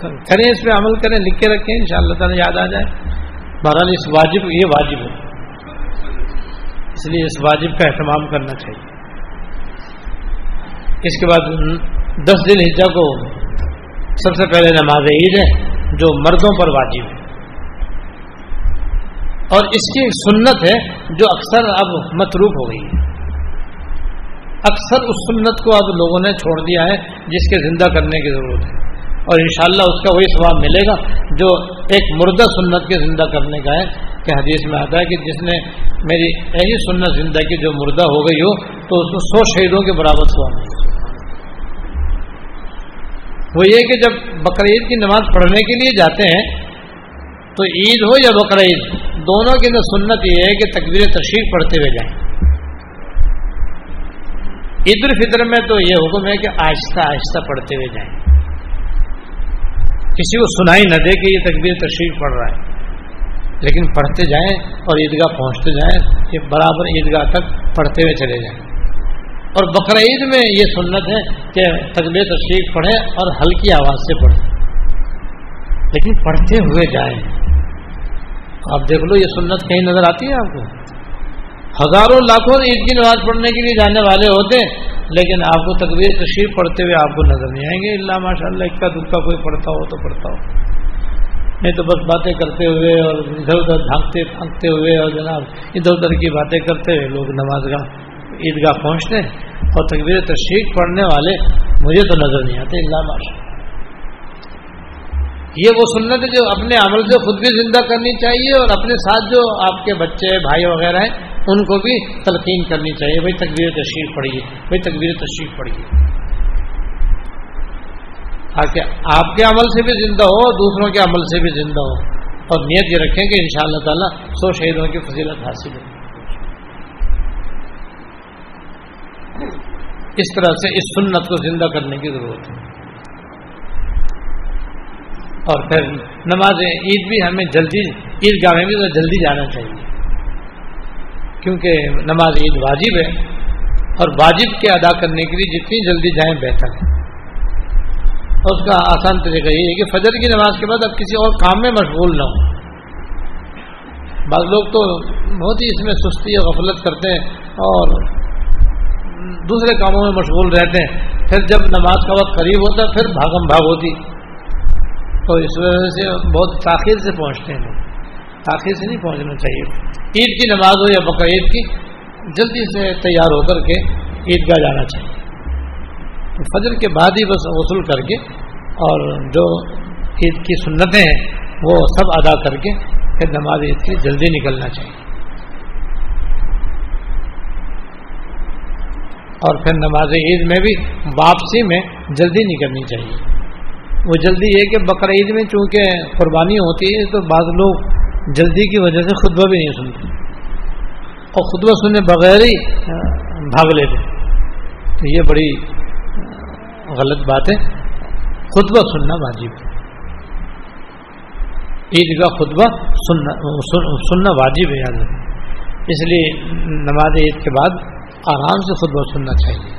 کریں اس پہ عمل کریں، لکھ کے رکھیں ان شاء اللہ تعالیٰ یاد آ جائے۔ بہرحال اس واجب، یہ واجب ہے۔ اس لیے اس واجب کا اہتمام کرنا چاہیے۔ اس کے بعد دس دن ہجا کو سب سے پہلے نماز عید ہے، جو مردوں پر واجب ہے۔ اور اس کی ایک سنت ہے جو اکثر اب متروک ہو گئی ہے۔ اکثر اس سنت کو اب لوگوں نے چھوڑ دیا ہے جس کے زندہ کرنے کی ضرورت ہے۔ اور انشاءاللہ اس کا وہی ثواب ملے گا جو ایک مردہ سنت کے زندہ کرنے کا ہے کہ حدیث میں آتا ہے کہ جس نے میری ایسی سنت زندہ کی جو مردہ ہو گئی ہو تو اس کو سو شہیدوں کے برابر ثواب ملے۔ وہ یہ کہ جب بقرعید کی نماز پڑھنے کے لیے جاتے ہیں تو عید ہو یا بقرعید دونوں کی اندر سنت یہ ہے کہ تقبیر تشریف پڑھتے ہوئے جائیں۔ عید الفطر میں تو یہ حکم ہے کہ آہستہ آہستہ پڑھتے ہوئے جائیں۔ کسی کو سنائی نہ دے کہ یہ تقبیر تشریف پڑھ رہا ہے۔ لیکن پڑھتے جائیں اور عیدگاہ پہنچتے جائیں کہ برابر عیدگاہ تک پڑھتے ہوئے چلے جائیں۔ اور بقر عید میں یہ سنت ہے کہ تقبیر تشریف پڑھیں اور ہلکی آواز سے پڑھیں۔ لیکن پڑھتے ہوئے جائیں۔ آپ دیکھ لو، یہ سنت کہیں نظر آتی ہے آپ کو؟ ہزاروں لاکھوں عید کی نماز پڑھنے کے لیے جانے والے ہوتے، لیکن آپ کو تقویر تشریف پڑھتے ہوئے آپ کو نظر نہیں آئیں گے۔ اللہ ماشاء اللہ اکا دکا کوئی پڑھتا ہو تو پڑھتا ہو۔ نہیں تو بس باتیں کرتے ہوئے اور ادھر ادھر جھانکتے پھانکتے ہوئے اور جناب، ادھر ادھر کی باتیں کرتے ہوئے لوگ نماز گاہ عیدگاہ پہنچتے ہیں اور تقویر تشریف پڑھنے والے مجھے تو نظر نہیں آتے۔ اللہ ماشاء اللہ یہ وہ سنت جو اپنے عمل سے خود بھی زندہ کرنی چاہیے اور اپنے ساتھ جو آپ کے بچے، بھائی وغیرہ ہیں، ان کو بھی تلقین کرنی چاہیے۔ بھائی تقبیر تشریف پڑھیے۔ بھائی تقبیر تشریف پڑھیے۔ تاکہ آپ کے عمل سے بھی زندہ ہو دوسروں کے عمل سے بھی زندہ ہو۔ اور نیت یہ رکھیں کہ ان شاء اللہ تعالیٰ سو شہیدوں کی فضیلت حاصل ہو۔ اس طرح سے اس سنت کو زندہ کرنے کی ضرورت ہے۔ اور پھر نماز عید بھی ہمیں جلدی عید گاہ میں بھی تو جلدی جانا چاہیے۔ کیونکہ نماز عید واجب ہے اور واجب کے ادا کرنے کے لیے جتنی جلدی جائیں بہتر ہے۔ اور اس کا آسان طریقہ یہ ہے کہ فجر کی نماز کے بعد اب کسی اور کام میں مشغول نہ ہو۔ بعض لوگ تو بہت ہی اس میں سستی اور غفلت کرتے ہیں اور دوسرے کاموں میں مشغول رہتے ہیں۔ پھر جب نماز کا وقت قریب ہوتا ہے، پھر بھاگم بھاگ ہوتی۔ تو اس وجہ سے بہت تاخیر سے پہنچتے ہیں۔ تاخیر سے نہیں پہنچنا چاہیے۔ عید کی نماز ہو یا بقر عید کی، جلدی سے تیار ہو کر کے عید گاہ جانا چاہیے۔ فجر کے بعد ہی بس غسل کر کے اور جو عید کی سنتیں ہیں، وہ سب ادا کر کے پھر نماز عید کی جلدی نکلنا چاہیے۔ اور پھر نماز عید میں بھی واپسی میں جلدی نکلنی چاہیے۔ وہ جلدی یہ کہ بقر عید میں چونکہ قربانی ہوتی ہے تو بعض لوگ جلدی کی وجہ سے خطبہ بھی نہیں سنتے اور خطبہ سننے بغیر ہی بھاگ لیتے تو یہ بڑی غلط بات ہے خطبہ سننا واجب ہے عید کا خطبہ سننا سننا واجب ہے یاد رکھیں اس لیے نماز عید کے بعد آرام سے خطبہ سننا چاہیے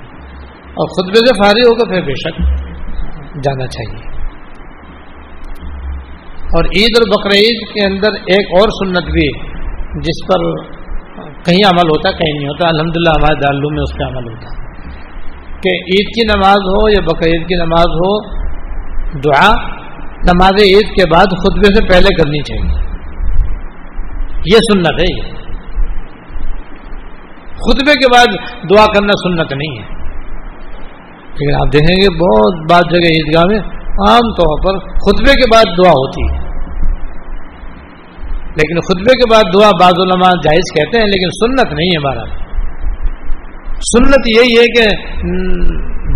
اور خطبے سے فارغ ہو کر پھر بے شک جانا چاہیے اور عید اور بقرعید کے اندر ایک اور سنت بھی جس پر کہیں عمل ہوتا کہیں نہیں ہوتا۔ الحمد للہ ہمارے دارالو میں اس کا عمل ہوتا کہ عید کی نماز ہو یا بقرعید کی نماز ہو، دعا نماز عید کے بعد خطبے سے پہلے کرنی چاہیے۔ یہ سنت ہے خطبے کے بعد دعا کرنا سنت نہیں ہے۔ لیکن آپ دیکھیں گے بہت بات جگہ عیدگاہ میں عام طور پر خطبے کے بعد دعا ہوتی ہے۔ لیکن خطبے کے بعد دعا بعض علماء جائز کہتے ہیں، لیکن سنت نہیں ہے ہمارا سنت یہی ہے کہ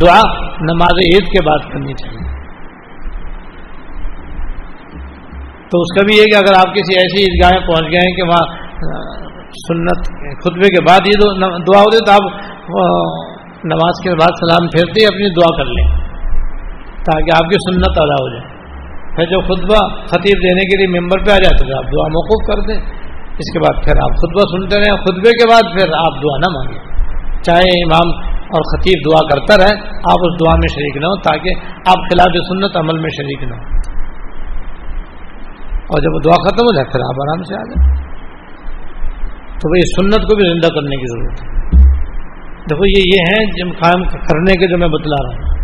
دعا نماز عید کے بعد کرنی چاہیے۔ تو اس کا بھی یہ کہ اگر آپ کسی ایسی عیدگاہیں پہنچ گئے ہیں کہ وہاں سنت خطبے کے بعد یہ دعا ہوتی تو آپ نماز کے بعد سلام پھیرتے اپنی دعا کر لیں، تاکہ آپ کی سنت ادا ہو جائے۔ پھر جو خطبہ خطیب دینے کے لیے ممبر پہ آ جاتے تو آپ دعا موقف کر دیں۔ اس کے بعد پھر آپ خطبہ سنتے رہیں۔ خطبے کے بعد پھر آپ دعا نہ مانگیں۔ چاہے امام اور خطیب دعا کرتا رہے، آپ اس دعا میں شریک نہ ہو تاکہ آپ خلاف سنت عمل میں شریک نہ ہو اور جب وہ دعا ختم ہو جائے، پھر آپ آرام سے آ جائیں۔ تو بھائی سنت کو بھی زندہ کرنے کی ضرورت ہے۔ دیکھو، یہ یہ ہیں جم قائم کرنے کے جو میں بتلا رہا ہوں۔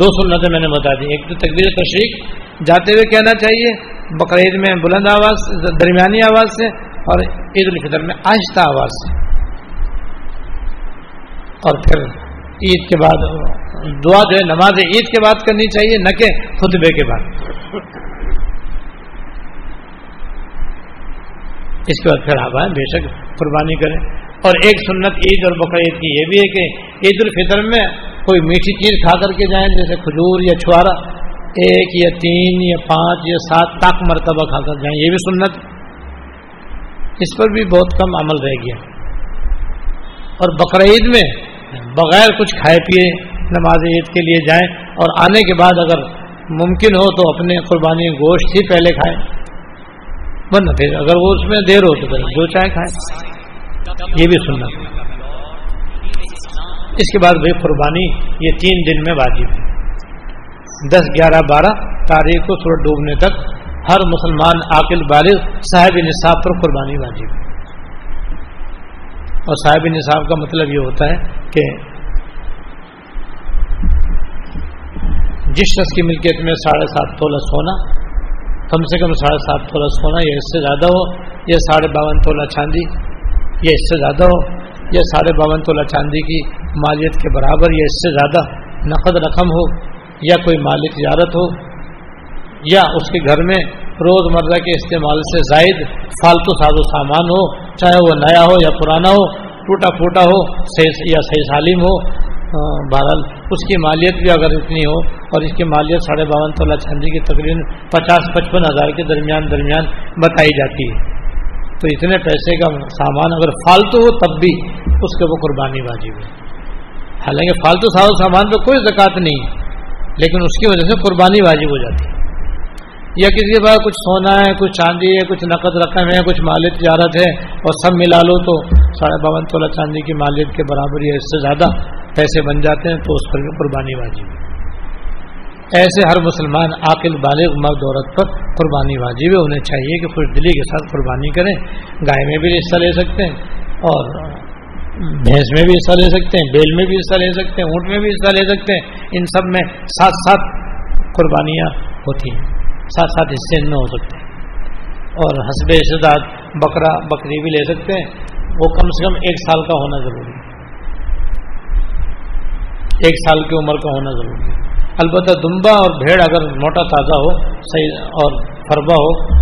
دو سنتیں میں نے بتا دی۔ ایک تو تقبیر تشریق، جاتے ہوئے کہنا چاہیے، بقرعید میں بلند آواز درمیانی آواز سے، اور عید الفطر میں آہستہ آواز سے۔ اور پھر عید کے بعد دعا جو ہے، نماز عید کے بعد کرنی چاہیے، نہ کہ خطبے کے بعد۔ اس کے بعد پھر آپ آئیں بے شک قربانی کریں۔ اور ایک سنت عید اور بقرعید کی یہ بھی ہے کہ عید الفطر میں کوئی میٹھی چیز کھا کر کے جائیں، جیسے کھجور یا چھوارا، ایک یا تین یا پانچ یا سات تاک مرتبہ کھا کر جائیں، یہ بھی سنت۔ اس پر بھی بہت کم عمل رہ گیا۔ اور بقرعید میں بغیر کچھ کھائے پیے نماز عید کے لیے جائیں اور آنے کے بعد اگر ممکن ہو تو اپنے قربانی گوشت ہی پہلے کھائیں۔ ورنہ پھر اگر وہ اس میں دیر ہو تو پھر جو چاہے کھائیں۔ یہ بھی سنت۔ اس کے بعد بھائی قربانی، یہ تین دن میں واجب ہے۔ دس، گیارہ، بارہ تاریخ کو سورج ڈوبنے تک ہر مسلمان عاقل، بالغ، صاحب نصاب پر قربانی واجب ہے۔ اور صاحب نصاب کا مطلب یہ ہوتا ہے کہ جس شخص کی ملکیت میں ساڑھے سات تولہ سونا، کم سے کم ساڑھے سات تولہ سونا یا اس سے زیادہ ہو، یا ساڑھے باون تولہ چاندی یا اس سے زیادہ ہو۔ یا ساڑھے باون تولہ چاندی کی مالیت کے برابر یا اس سے زیادہ نقد رقم ہو یا کوئی مالی تجارت ہو یا اس کے گھر میں روز مرہ کے استعمال سے زائد فالتو ساز و سامان ہو، چاہے وہ نیا ہو یا پرانا ہو، ٹوٹا پھوٹا ہو یا صحیح سالم ہو بہرحال اس کی مالیت بھی اگر اتنی ہو اور اس کی مالیت ساڑھے باون تولہ چاندی کی تقریباً پچاس پچپن ہزار کے درمیان درمیان بتائی جاتی ہے۔ تو اتنے پیسے کا سامان اگر فالتو ہو تب بھی اس کے وہ قربانی واجب ہے۔ حالانکہ فالتو ساز سامان پہ کوئی زکوٰۃ نہیں ہے، لیکن اس کی وجہ سے قربانی واجب ہو جاتی ہے۔ یا کسی کے پاس کچھ سونا ہے، کچھ چاندی ہے، کچھ نقد رقم ہے، کچھ مالی تجارت ہے اور سب ملا لو تو ساڑھے باون تولہ چاندی کی مالیت کے برابر یا اس سے زیادہ پیسے بن جاتے ہیں تو اس پر بھی قربانی واجب ہے۔ ایسے ہر مسلمان عاقل، بالغ، مرد، عورت پر قربانی واجب ہے۔ انہیں چاہیے کہ خوش دلی کے ساتھ قربانی کریں۔ گائے میں بھی حصہ لے سکتے ہیں اور بھینس میں بھی حصہ لے سکتے ہیں، بیل میں بھی حصہ لے سکتے ہیں، اونٹ میں بھی حصہ لے سکتے ہیں۔ ان سب میں ساتھ ساتھ قربانیاں ہوتی ہیں۔ ساتھ ساتھ حصے ان میں ہو سکتے۔ ہیں اور حسب استداد بکرا، بکری بھی لے سکتے ہیں۔ وہ کم سے کم ایک سال کا ہونا ضروری ہے۔ ایک سال کی عمر کا ہونا ضروری ہے۔ البتہ دمبا اور بھیڑ اگر موٹا تازہ ہو، صحیح اور فربا ہو،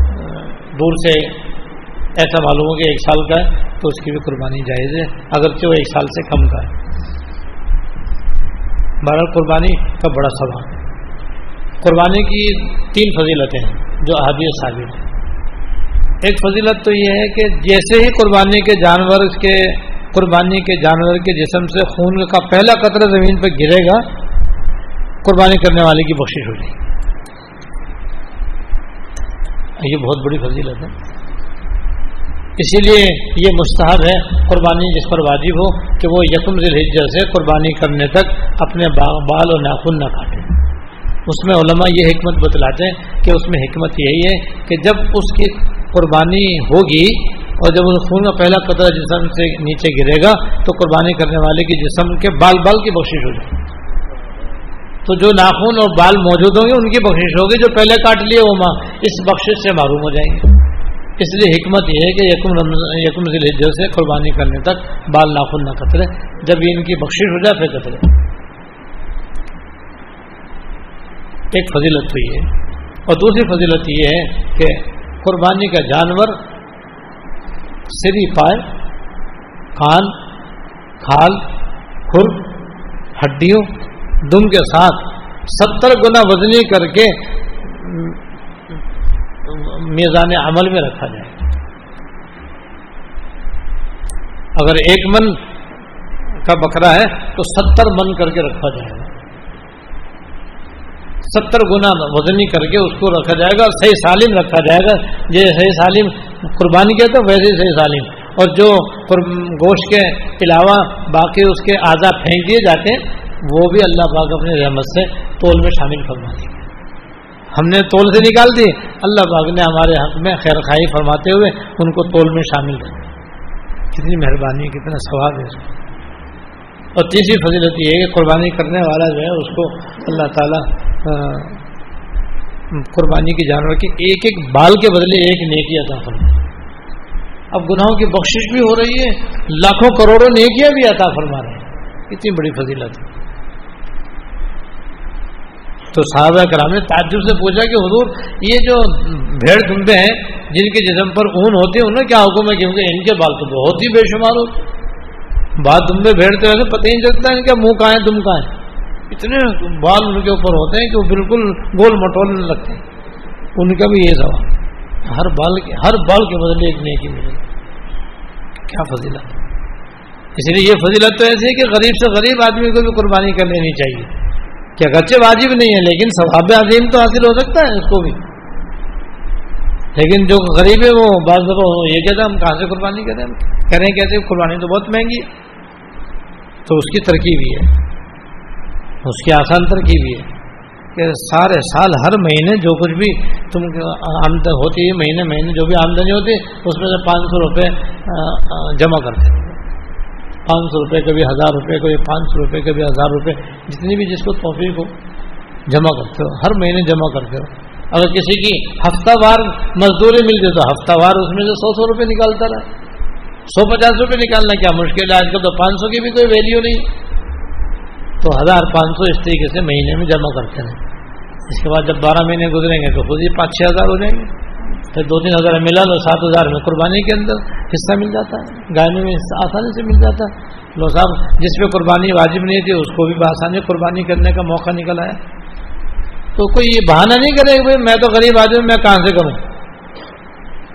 دور سے ایسا معلوم ہو کہ ایک سال کا ہے، تو اس کی بھی قربانی جائز ہے، اگرچہ وہ ایک سال سے کم کا ہے۔ بہرحال قربانی کا بڑا سوال۔ قربانی کی تین فضیلتیں ہیں جو احادیث ثابت ہیں۔ ایک فضیلت تو یہ ہے کہ جیسے ہی قربانی کے جانور کے، قربانی کے جانور کے جسم سے خون کا پہلا قطرہ زمین پہ گرے گا قربانی کرنے والے کی بخشش ہو جائے یہ بہت بڑی فضیلت ہے۔ اسی لیے یہ مستحب ہے قربانی جس پر واجب ہو کہ وہ یکم ذیل سے قربانی کرنے تک اپنے بال اور ناخن نہ کاٹے۔ اس میں علماء یہ حکمت بتلاتے ہیں کہ اس میں حکمت یہی ہے کہ جب اس کی قربانی ہوگی اور جب اس خون کا پہلا قطرہ جسم سے نیچے گرے گا تو قربانی کرنے والے کی جسم کے بال بال کی بخشش ہو جائے۔ تو جو ناخون اور بال موجود ہوں گے، ان کی بخشش ہوگی، جو پہلے کاٹ لیے وہ ماں، اس بخشش سے معروم ہو جائیں گے۔ اس لیے حکمت یہ ہے کہ یکم یکم ذیل سے قربانی کرنے تک بال ناخن نہ قطرے جب ان کی بخشش ہو جائے، پھر قطرے ایک فضیلت تو یہ ہے۔ اور دوسری فضیلت یہ ہے کہ قربانی کا جانور سری پائے کان کھال، کھر، ہڈیوں دم کے ساتھ ستر گنا وزنی کر کے میزان عمل میں رکھا جائے۔ اگر ایک من کا بکرا ہے تو ستر من کر کے رکھا جائے گا۔ ستر گنا وزنی کر کے اس کو رکھا جائے گا اور صحیح سالم رکھا جائے گا۔ جیسے صحیح سالم قربانی کہتے ہیں، ویسے صحیح سالم۔ اور جو گوشت کے علاوہ باقی اس کے اعضا پھینک دیے جاتے ہیں وہ بھی اللہ پاک اپنی رحمت سے تول میں شامل فرما دیں ہم نے تول سے نکال دی۔ اللہ پاک نے ہمارے حق میں خیر خائی فرماتے ہوئے ان کو تول میں شامل کر کتنی مہربانی، کتنا ثواب ہے۔ اور تیسری فضیلت یہ ہے کہ قربانی کرنے والا جو ہے، اس کو اللہ تعالیٰ قربانی کی جانور کے ایک ایک بال کے بدلے ایک نیکی عطا فرما اب گناہوں کی بخشش بھی ہو رہی ہے، لاکھوں کروڑوں نیکیاں بھی عطا فرما رہے ہیں۔ اتنی بڑی فضیلت۔ ہے تو صحابہ کرام نے تعجب سے پوچھا کہ حضور، یہ جو بھیڑ دمبے ہیں، جن کے جسم پر اون ہوتے ہیں انہیں کیا حکم ہے؟ کیونکہ ان کے بال تو بہت ہی بے شمار ہوتے بات دمبے بھیڑتے ویسے پتہ ہی نہیں چلتا ان کا منہ کہاں ہے دم کہاں ہے اتنے بال ان کے اوپر ہوتے ہیں کہ وہ بالکل گول مٹولنے لگتے ہیں۔ ان کا بھی یہ سوال۔ ہر بال کے، ہر بال کے بدلے ایک نیکی ملے۔ کیا فضیلت؟ اس لیے یہ فضیلت تو ایسی ہے کہ غریب سے غریب آدمی کو بھی قربانی کر لینی چاہیے۔ کہ اگرچہ واجب نہیں ہے، لیکن ثواب عظیم تو حاصل ہو سکتا ہے، اس کو بھی۔ لیکن جو غریب ہے وہ بعض دفعہ یہ کہتا ہے ہم کہاں سے قربانی کریں کریں کہتے قربانی تو بہت مہنگی۔ ہے تو اس کی ترکیب ہی ہے۔ اس کی آسان ترکیب یہ کہ سارے سال ہر مہینے جو کچھ بھی تم آمدن ہوتی ہے، مہینے مہینے جو بھی آمدنی ہوتی ہے، اس میں سے پانچ سو روپے جمع کرتے پانچ سو روپے کبھی ہزار روپے کبھی پانچ سو روپے کبھی ہزار روپے، جتنی بھی جس کو توفیق ہو، جمع کرتے ہو، ہر مہینے جمع کرتے ہو۔ اگر کسی کی ہفتہ وار مزدوری ملتی تو ہفتہ وار اس میں سے سو سو روپے نکالتا رہا سو پچاس روپے نکالنا کیا مشکل ہے؟ آج کل تو پانچ سو کی بھی کوئی ویلیو نہیں۔ تو ہزار پانچ سو اس طریقے سے مہینے میں جمع کرتے ہیں اس کے بعد جب بارہ مہینے گزریں گے تو خود ہی پانچ چھ ہزار ہو جائیں گے۔ پھر دو تین ہزار ملا لو سات ہزار میں قربانی کے اندر حصہ مل جاتا ہے، گانے میں حصہ آسانی سے مل جاتا ہے۔ لو صاحب، جس پہ قربانی واجب نہیں تھی، اس کو بھی بآسانی قربانی کرنے کا موقع نکل آیا۔ تو کوئی یہ بہانہ نہیں کرے کہ میں تو غریب آدمی میں کہاں سے کروں؟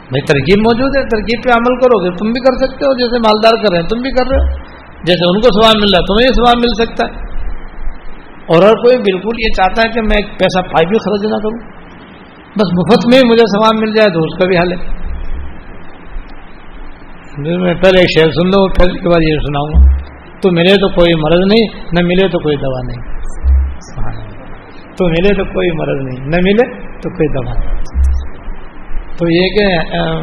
بھائی ترکیب موجود ہے، ترکیب پہ عمل کرو گے، تم بھی کر سکتے ہو، جیسے مالدار کر رہے ہیں، تم بھی کر رہے ہو۔ جیسے ان کو سواب مل رہا ہے، تمہیں سواب مل سکتا ہے۔ اور اگر کوئی بالکل یہ چاہتا ہے کہ میں ایک پیسہ پائی بھی خرچ نہ کروں۔ بس مفت میں مجھے سامان مل جائے تو اس کا بھی حل ہے۔ میں پہلے ایک شعر سن لوں پھر کے بعد یہ سناؤں گا۔ تو ملے تو کوئی مرض نہیں، نہ ملے تو کوئی دوا نہیں۔ تو ملے تو کوئی مرض نہیں، نہ ملے تو کوئی دوا نہیں۔ تو یہ کہ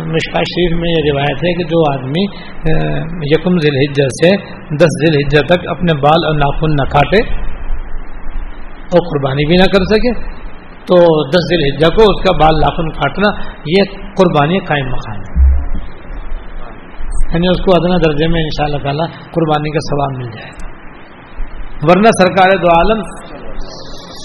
مشکا شریف میں یہ روایت ہے کہ جو آدمی یکم ذیل حجت سے دس ذیل حجت تک اپنے بال اور ناخن نہ کاٹے اور قربانی بھی نہ کر سکے۔ تو دس دل ہجا کو اس کا بال لاخن کاٹنا، یہ قربانی قائم مقام ہے۔ یعنی اس کو ادنا درجے میں ان شاء اللہ قربانی کا ثواب مل جائے گا۔ ورنہ سرکار دو عالم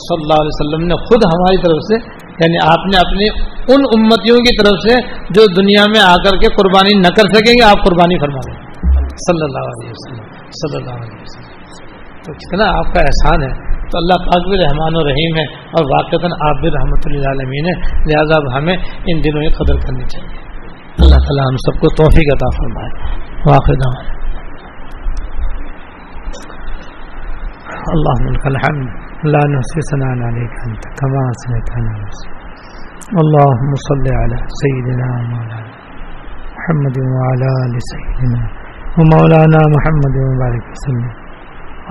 صلی اللہ علیہ وسلم نے خود ہماری طرف سے یعنی آپ نے اپنی ان امتیوں کی طرف سے جو دنیا میں آ کر کے قربانی نہ کر سکیں گے، آپ قربانی فرما دیں صلی اللہ علیہ وسلم، صلی اللہ علیہ وسلم۔ تو کتنا آپ کا احسان ہے۔ تو اللہ پاک بھی رحمان و رحیم ہے اور واقع آپ بھی رحمۃ اللہ عالمین ہے لہٰذا اب ہمیں ان دنوں کی قدر کرنی چاہیے۔ اللہ تعالیٰ ہم سب کو توفیق عطا فرمائے۔ واقع اللہ الحمد، لا نحصي ثناء عليك أنت كما أثنيت على نفسك اللهم صل على سيدنا مولانا محمد وعلى آل سيدنا ومولانا محمد وبارك وسلم۔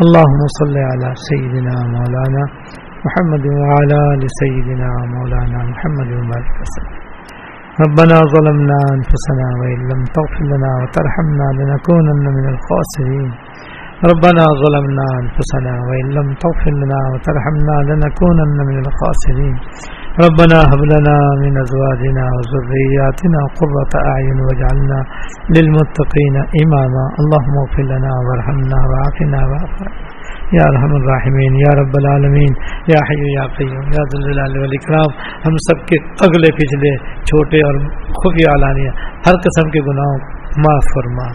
اللهم صل على سيدنا مولانا محمد وعلى آل سيدنا مولانا محمد وبارك وسلم. ربنا ظلمنا أنفسنا وإن لم تغفر لنا وترحمنا لنكونن من الخاسرين. ربنا ظلمنا أنفسنا وإن لم تغفر لنا وترحمنا لنكونن من الخاسرين. ربنا هب لنا من أزواجنا وذرياتنا قرة أعين واجعلنا للمتقين إماما. اللهم اغفر لنا وارحمنا وعافنا وعافنا یا رحم الرحمین یا رب العالمین یا حی یا قیوم یا ذلال والاکرام ہم سب کے اگلے پچھلے چھوٹے اور خفیہ علانیہ ہر قسم کے گناہوں معاف فرما.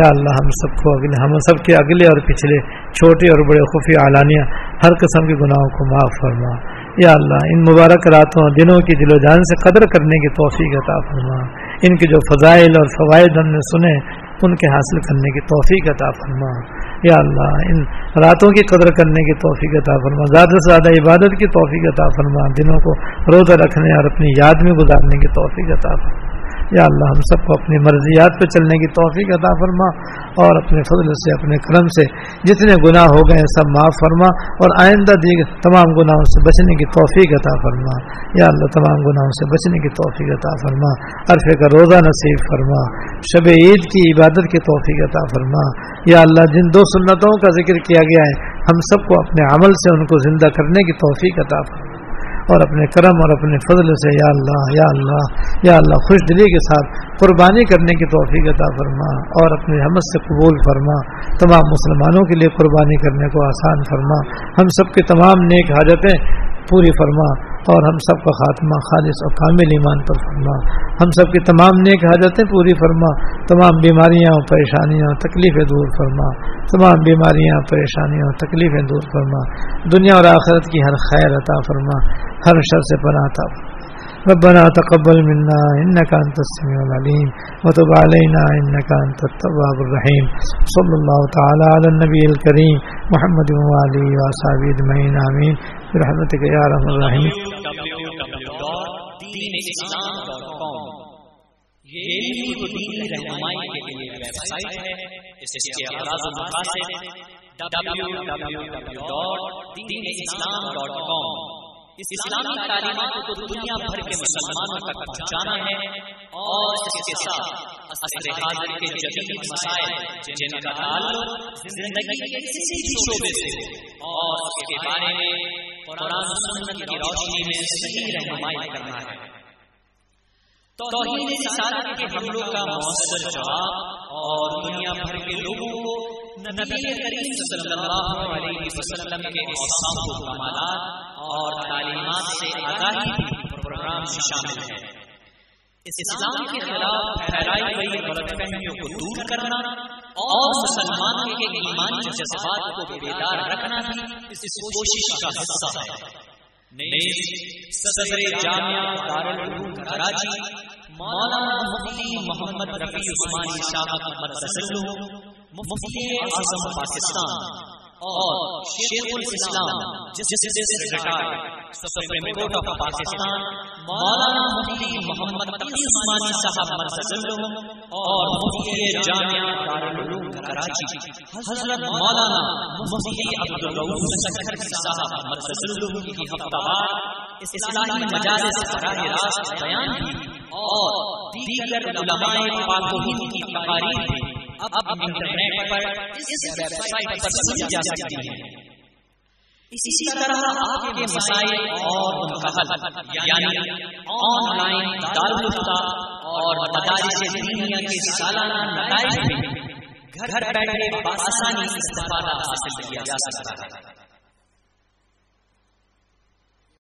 یا اللہ، ہم سب کو اگلے، ہم سب کے اگلے اور پچھلے چھوٹے اور بڑے خفی اعلانیہ، ہر قسم کے گناہوں کو معاف فرما. یا اللہ، ان مبارک راتوں، دنوں کی دل و جان سے قدر کرنے کی توفیق عطا فرما۔ ان کے جو فضائل اور فوائد ہم نے سنے، ان کے حاصل کرنے کی توفیق عطا فرما۔ یا اللہ، ان راتوں کی قدر کرنے کی توفیق عطا فرما۔ زیادہ سے زیادہ عبادت کی توفیق عطا فرما۔ دنوں کو روزہ رکھنے اور اپنی یاد میں گزارنے کی توفیق عطا فرما۔ یا اللہ، ہم سب کو اپنی مرضیات پہ چلنے کی توفیق عطا فرما۔ اور اپنے فضل سے، اپنے کرم سے جتنے گناہ ہو گئے سب معاف فرما اور آئندہ دیگر تمام گناہوں سے بچنے کی توفیق عطا فرما۔ یا اللہ، تمام گناہوں سے بچنے کی توفیق عطا فرما۔ عرفے کا روزہ نصیب فرما۔ شب عید کی عبادت کی توفیق عطا فرما۔ یا اللہ، جن دو سنتوں کا ذکر کیا گیا ہے، ہم سب کو اپنے عمل سے ان کو زندہ کرنے کی توفیق عطا فرما۔ اور اپنے کرم اور اپنے فضل سے یا اللہ یا اللہ یا اللہ، خوش دلی کے ساتھ قربانی کرنے کی توفیق عطا فرما اور اپنے حمد سے قبول فرما۔ تمام مسلمانوں کے لیے قربانی کرنے کو آسان فرما۔ ہم سب کی تمام نیک حاجتیں پوری فرما۔ اور ہم سب کا خاتمہ خالص اور کامل ایمان پر فرما۔ ہم سب کی تمام نیک حاجتیں پوری فرما۔ تمام بیماریاں پریشانیاں تکلیفیں دور فرما۔ تمام بیماریاں پریشانیاں تکلیفیں دور فرما۔ دنیا اور آخرت کی ہر خیر عطا فرما۔ ہر شر سے پناہ عطا فرما۔ ربنا تقبل منا انك انت السميع العليم وتب علينا انك انت التواب الرحيم صلى الله تعالى على النبي الكريم محمد وعلى اصحابه اجمعين امين برحمتك يا ارحم الراحمين www.deenislam.com اس اسلامی تعلیمات کو دنیا بھر کے مسلمانوں تک پہنچانا ہے اور اس کے ساتھ عصر حاضر کے جدید مسائل، جن کا تعلق زندگی کے کسی بھی شعبے سے اور اس کے بارے میں قرآن سنت کی روشنی میں صحیح رہنمائی کرنا ہے۔ توحید رسالت کے حملوں کا مؤثر جواب اور دنیا بھر کے لوگوں کو نبی کریم صلی اللہ علیہ وسلم کے اوصاف و کمالات اور تعلیمات سے آگاہی پروگرام میں شامل ہے۔ اسلام کے خلاف پھیلائی گئی غلط فہمیوں کو دور کرنا اور مسلمانوں کے ایمانی جذبات کو بیدار رکھنا بھی اس کوشش کا حصہ ہے۔ صدر جامعہ دارالعلوم کراچی، مولانا مفتی محمد رفیع عثمانی شاہ احمد مفتی اعظم پاکستان اور شیخ الاسلام justice retired supreme court of Pakistan مولانا مفتی محمد عثمانی صاحب مرکز اور مفتی جامعہ دارالعلوم کراچی حضرت مولانا مفتی عبد الرؤوف سکھر صاحب مرکز کی ہفتہ وار اسلامی مجالس براہ راست بیان کی اور دیگر علماء پاک و ہند کی تقاریر بھی اب انٹرنیٹ پر اس ویب سائٹ پر سنی جا سکتی ہے اسی طرح آپ کے مسائل اور ان کا حل یعنی آن لائن دارالفتہ اور مدارس دینیا کے سالانہ نتائج میں گھر بیٹھے بآسانی استفادہ حاصل کیا جا سکتا ہے۔